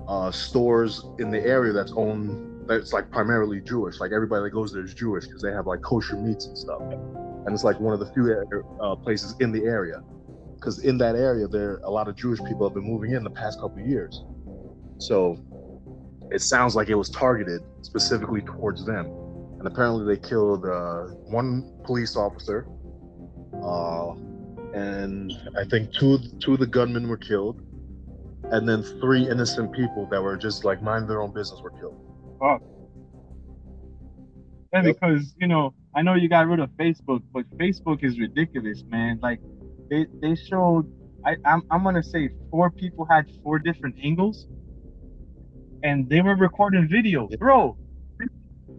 uh, stores in the area that's owned that's like primarily Jewish. Like everybody that goes there is Jewish because they have like kosher meats and stuff, and it's like one of the few uh, places in the area. Because in that area, there a lot of Jewish people have been moving in the past couple years, so it sounds like it was targeted specifically towards them. And apparently, they killed uh, one police officer, uh, and I think two two of the gunmen were killed, and then three innocent people that were just like mind their own business were killed. and Yep. because you know, I know you got rid of Facebook, but Facebook is ridiculous, man. Like they they showed, I I'm I'm gonna say four people had four different angles, and they were recording videos, bro.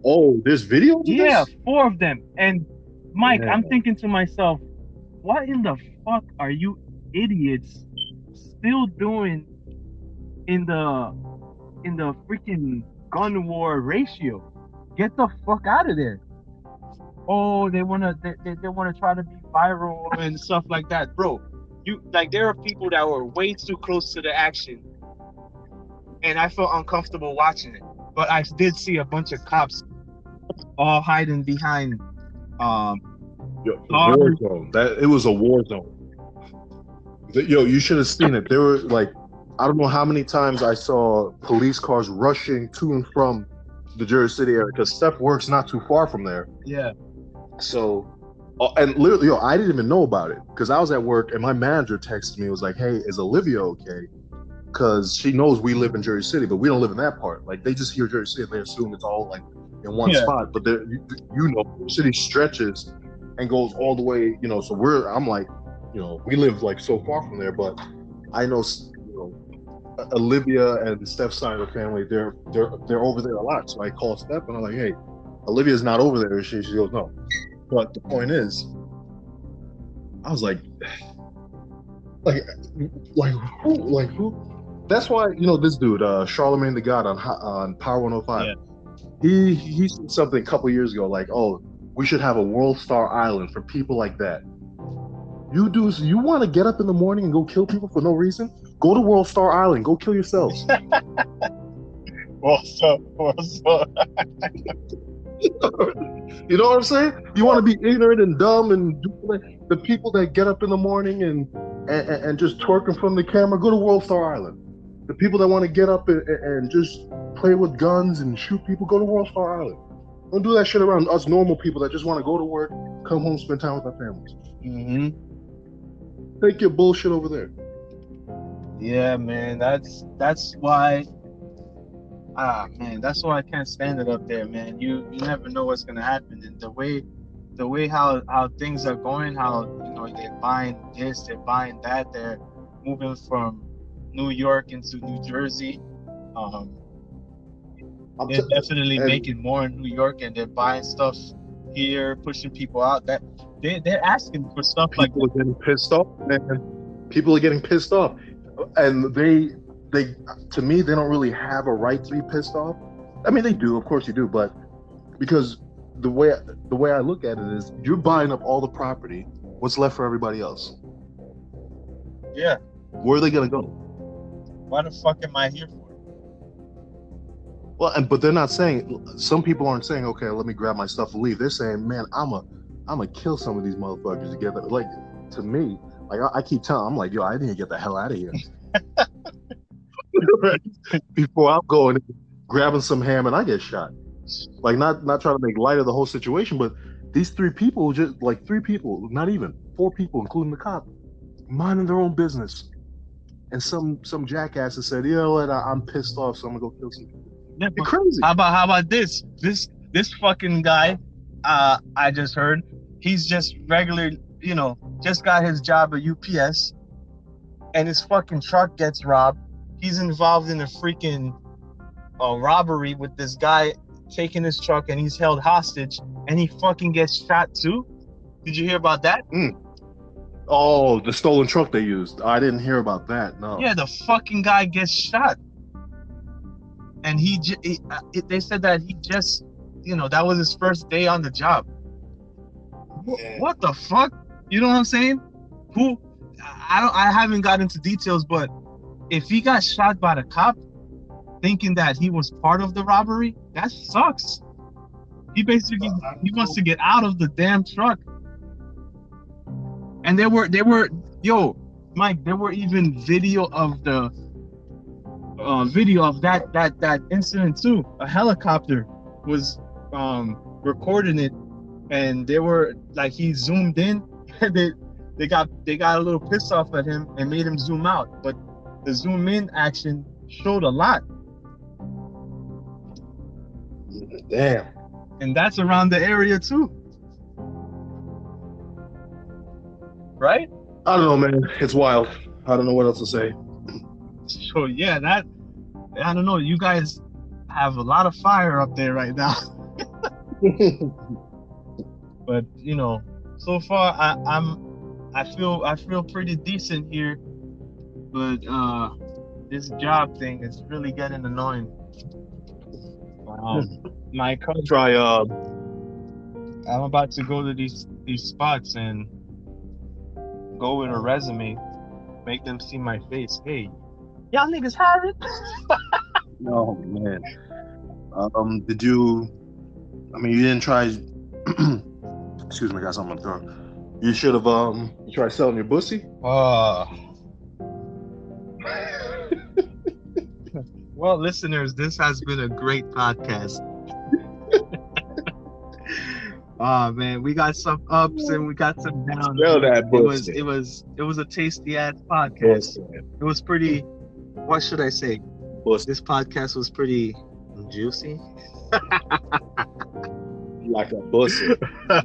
Oh, there's videos. of Yeah, this? four of them. And Mike, Yeah. I'm thinking to myself, what in the fuck are you idiots still doing in the in the freaking gun war ratio? Get the fuck out of there. Oh, they wanna they, they, they wanna try to be viral and stuff like that. Bro, you like there are people that were way too close to the action and I felt uncomfortable watching it. But I did see a bunch of cops all hiding behind um Yo, Um, war zone. That it was a war zone. Yo, you should have seen it. There were like, I don't know how many times I saw police cars rushing to and from the Jersey City area because Steph works not too far from there. yeah So, uh, and literally, yo, I didn't even know about it because I was at work and my manager texted me. Was like, "Hey, is Olivia okay?" Because she knows we live in Jersey City, but we don't live in that part. Like they just hear Jersey City, and they assume it's all like in one Yeah. spot. But there, you, you know, the city stretches and goes all the way. You know, so we're. I'm like, you know, we live like so far from there, but I know, you know, Olivia and Steph's side of the family, they're they're they're over there a lot. So I call Steph and I'm like, "Hey, Olivia's not over there." She she goes, "No." But the point is, I was like, like, like who, like who? That's why you know this dude, uh, Charlemagne the God on on Power 105. Yeah. He he said something a couple years ago, like, "Oh, we should have a World Star Island for people like that." You do you want to get up in the morning and go kill people for no reason? Go to World Star Island. Go kill yourselves. well so well so you know what I'm saying? You want to be ignorant and dumb and do like the people that get up in the morning and and, and- and just twerk in front of the camera. Go to World Star Island. The people that want to get up and, and just play with guns and shoot people. Go to World Star Island. Don't do that shit around us normal people that just want to go to work, come home, spend time with our families. hmm Take your bullshit over there. Yeah, man, that's that's why. Ah, man, that's why I can't stand it up there, man. You you never know what's gonna happen, and the way, the way how how things are going, how you know they're buying this, they're buying that, they're moving from New York into New Jersey. Um, I'm they're t- definitely and- making more in New York, and they're buying stuff here, pushing people out. That they they're asking for stuff like people are getting pissed off, man. People are getting pissed off, and they they to me they don't really have a right to be pissed off. I mean, they do, of course, you do, but because the way the way I look at it is, you're buying up all the property. What's left for everybody else? yeah. Where are they gonna go? Why the fuck am I here? Well, and but they're not saying. Some people aren't saying, "Okay, let me grab my stuff and leave." They're saying, "Man, I'm a, I'm gonna kill some of these motherfuckers together." Like to me, like I, I keep telling, I'm like, "Yo, I need to get the hell out of here." Before I'm going grabbing some ham and I get shot. Like not not trying to make light of the whole situation, but these three people just like three people, not even four people, including the cop, minding their own business. And some some jackasses said, "You know what? I, I'm pissed off, so I'm gonna go kill some people." Yeah, You're crazy. how about how about this? This this fucking guy, uh, I just heard, he's just regular, you know, just got his job at UPS, and his fucking truck gets robbed. He's involved in a freaking uh, robbery with this guy taking his truck and he's held hostage and he fucking gets shot too. Did you hear about that? Oh, the stolen truck they used. I didn't hear about that. No. Yeah, the fucking guy gets shot. And he, j- he uh, it, they said that he just, you know, that was his first day on the job. Yeah. What the fuck? You know what I'm saying? Who? I don't. I haven't got into details, but if he got shot by the cop, thinking that he was part of the robbery, that sucks. He basically he wants to get out of the damn truck. And there were there were yo Mike, there were even video of the uh, video of that that that incident too. A helicopter was um recording it, and they were like he zoomed in. And they they got they got a little pissed off at him and made him zoom out. But the zoom in action showed a lot, Damn. and that's around the area too. Right? I don't know, man. It's wild. I don't know what else to say. So yeah, that I don't know. You guys have a lot of fire up there right now. but you know, so far I, I'm I feel I feel pretty decent here. But uh this job thing is really getting annoying. Um, my cousin, uh I'm about to go to these these spots and go with a resume, make them see my face. Hey, y'all niggas hiring? No man. Um, did you? I mean, you didn't try. excuse me, I got something on my throat. You should have. Um, you tried selling your pussy. Uh, well, listeners, this has been a great podcast. Ah man, we got some ups and we got some downs. Smell that It was it was it was a tasty ass podcast. It was pretty. What should I say? Pussy. This podcast was pretty juicy. Like a pussy.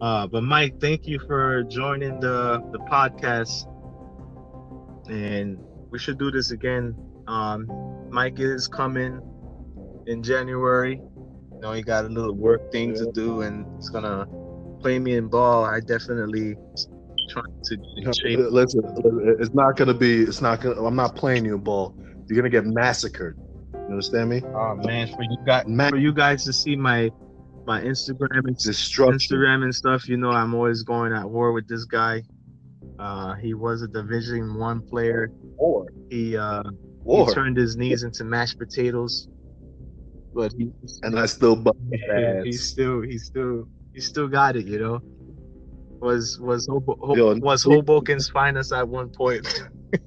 Uh, but Mike, thank you for joining the the podcast, and we should do this again. Um, Mike is coming in January. You know, he got a little work thing to do, and he's gonna play me in ball. I definitely trying to shape. Listen, it's not gonna be. It's not gonna. I'm not playing you a ball. You're gonna get massacred. You understand me? Oh man, for you guys, for you guys to see my my Instagram and. Instagram and stuff, you know, I'm always going at war with this guy. Uh, he was a Division One player. War. He uh, he turned his knees into mashed potatoes, but he, And I still that he still he still he still got it. You know, was was Hobo, Ho- Yo, was Hoboken's finest at one point.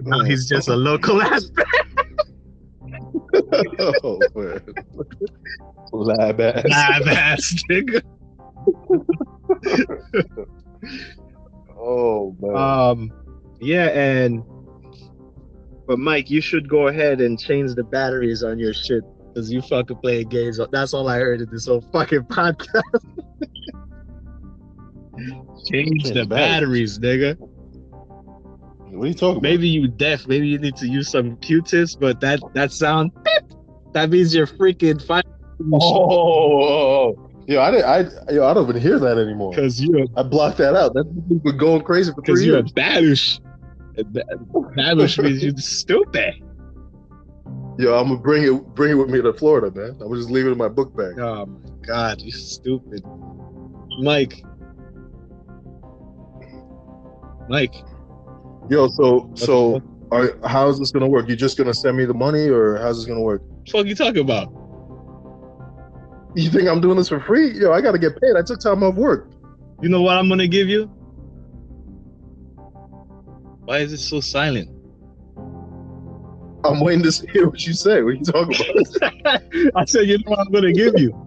now he's just a local ass. oh man. Lab ass. Lab ass nigga. Oh man. Um, yeah, and but Mike, you should go ahead and change the batteries on your shit because you fucking play games. That's all I heard in this whole fucking podcast. change the batteries. nigga. what are you talking about? Maybe you deaf. Maybe you need to use some Q-tips, but that that sound beep, that means you're freaking fine Oh, oh, oh. oh, oh. Yo, I didn't. I yo, I don't even hear that anymore. because you're I blocked that out. That's been going crazy for because three you're a years. babush. And ba- Babush means you're stupid. Yo, I'm gonna bring it. Bring it with me to Florida, man. I'm gonna just leave it in my book bag. Oh my god, you're stupid. Mike. Mike. Yo, so so, are, how's this gonna work? You just gonna send me the money, or how's this gonna work? The fuck you talking about? You think I'm doing this for free? Yo, I gotta get paid. I took time off work. You know what I'm gonna give you? Why is it so silent? I'm waiting to hear what you say. What are you talking about? I said, you know what I'm gonna give you.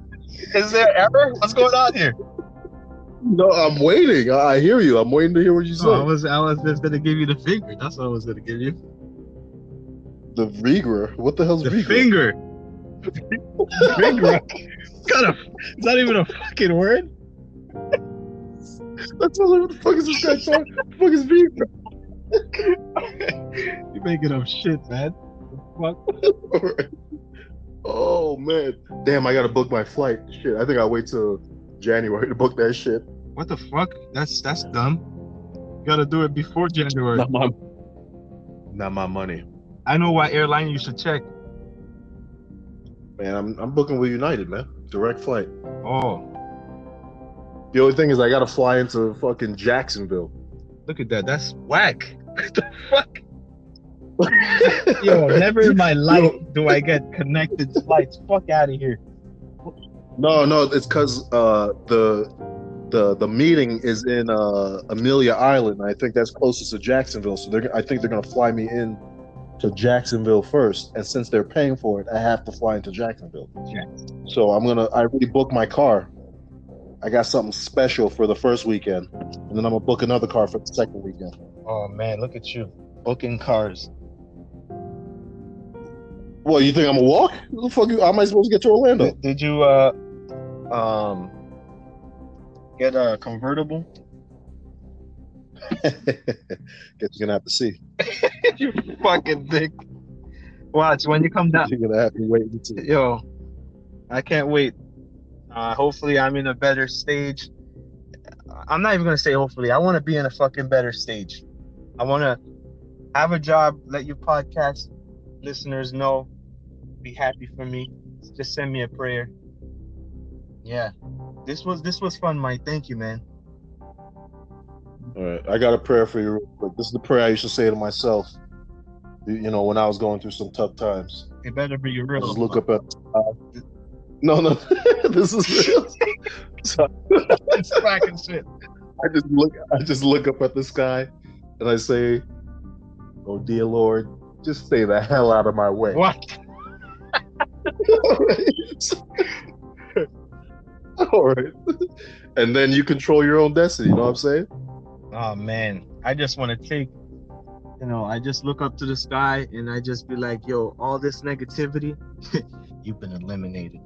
is there error? What's going on here? no, I'm waiting. I I hear you. I'm waiting to hear what you say. No, I was I was just gonna give you the finger. That's what I was gonna give you. the Vigra. What the hell's The Vigra? finger. finger. Got a. It's not even a fucking word. That's not what the fuck is this guy talking? What the fuck is Vigra? you making up shit, man. Fuck. oh man, damn! I gotta book my flight. Shit, I think I'll wait till January to book that shit. What the fuck? That's that's dumb. You gotta do it before January. Not my, not my money, I know why airline you should check. man. I'm I'm booking with United, man. Direct flight. Oh, The only thing is I gotta fly into fucking Jacksonville. look at that. That's whack. What the fuck? Yo, never in my life do I get connected flights. Fuck out of here. No, no, it's because uh, the the the meeting is in uh, Amelia Island. I think that's closest to Jacksonville. So they're I think they're gonna fly me in to Jacksonville first. And since they're paying for it, I have to fly into Jacksonville. Yeah. So I'm gonna I already booked my car. I got something special for the first weekend, and then I'm gonna book another car for the second weekend. Oh man, look at you booking cars. Well, you think I'm gonna walk? Who the fuck? You, how am I supposed to get to Orlando? Did, did you uh um get a convertible? Guess you're gonna have to see. you fucking dick. Watch when you come down. You're gonna have to wait until. Yo, I can't wait. Uh, hopefully, I'm in a better stage. I'm not even gonna say hopefully. I want to be in a fucking better stage. I want to have a job. Let you podcast listeners know. Be happy for me. Just send me a prayer. Yeah, this was this was fun, Mike. Thank you, man. All right, I got a prayer for you real quick. This is the prayer I used to say to myself. You you know, when I was going through some tough times. It better be real. Just look up at. Uh, no, no, this is real. So it's fucking shit. I just look. I just look up at the sky, and I say, "Oh dear Lord, just stay the hell out of my way." What? All right. And then you control your own destiny. You know what I'm saying? Oh man, I just want to take, you know, I just look up to the sky and I just be like, yo, all this negativity, you've been eliminated.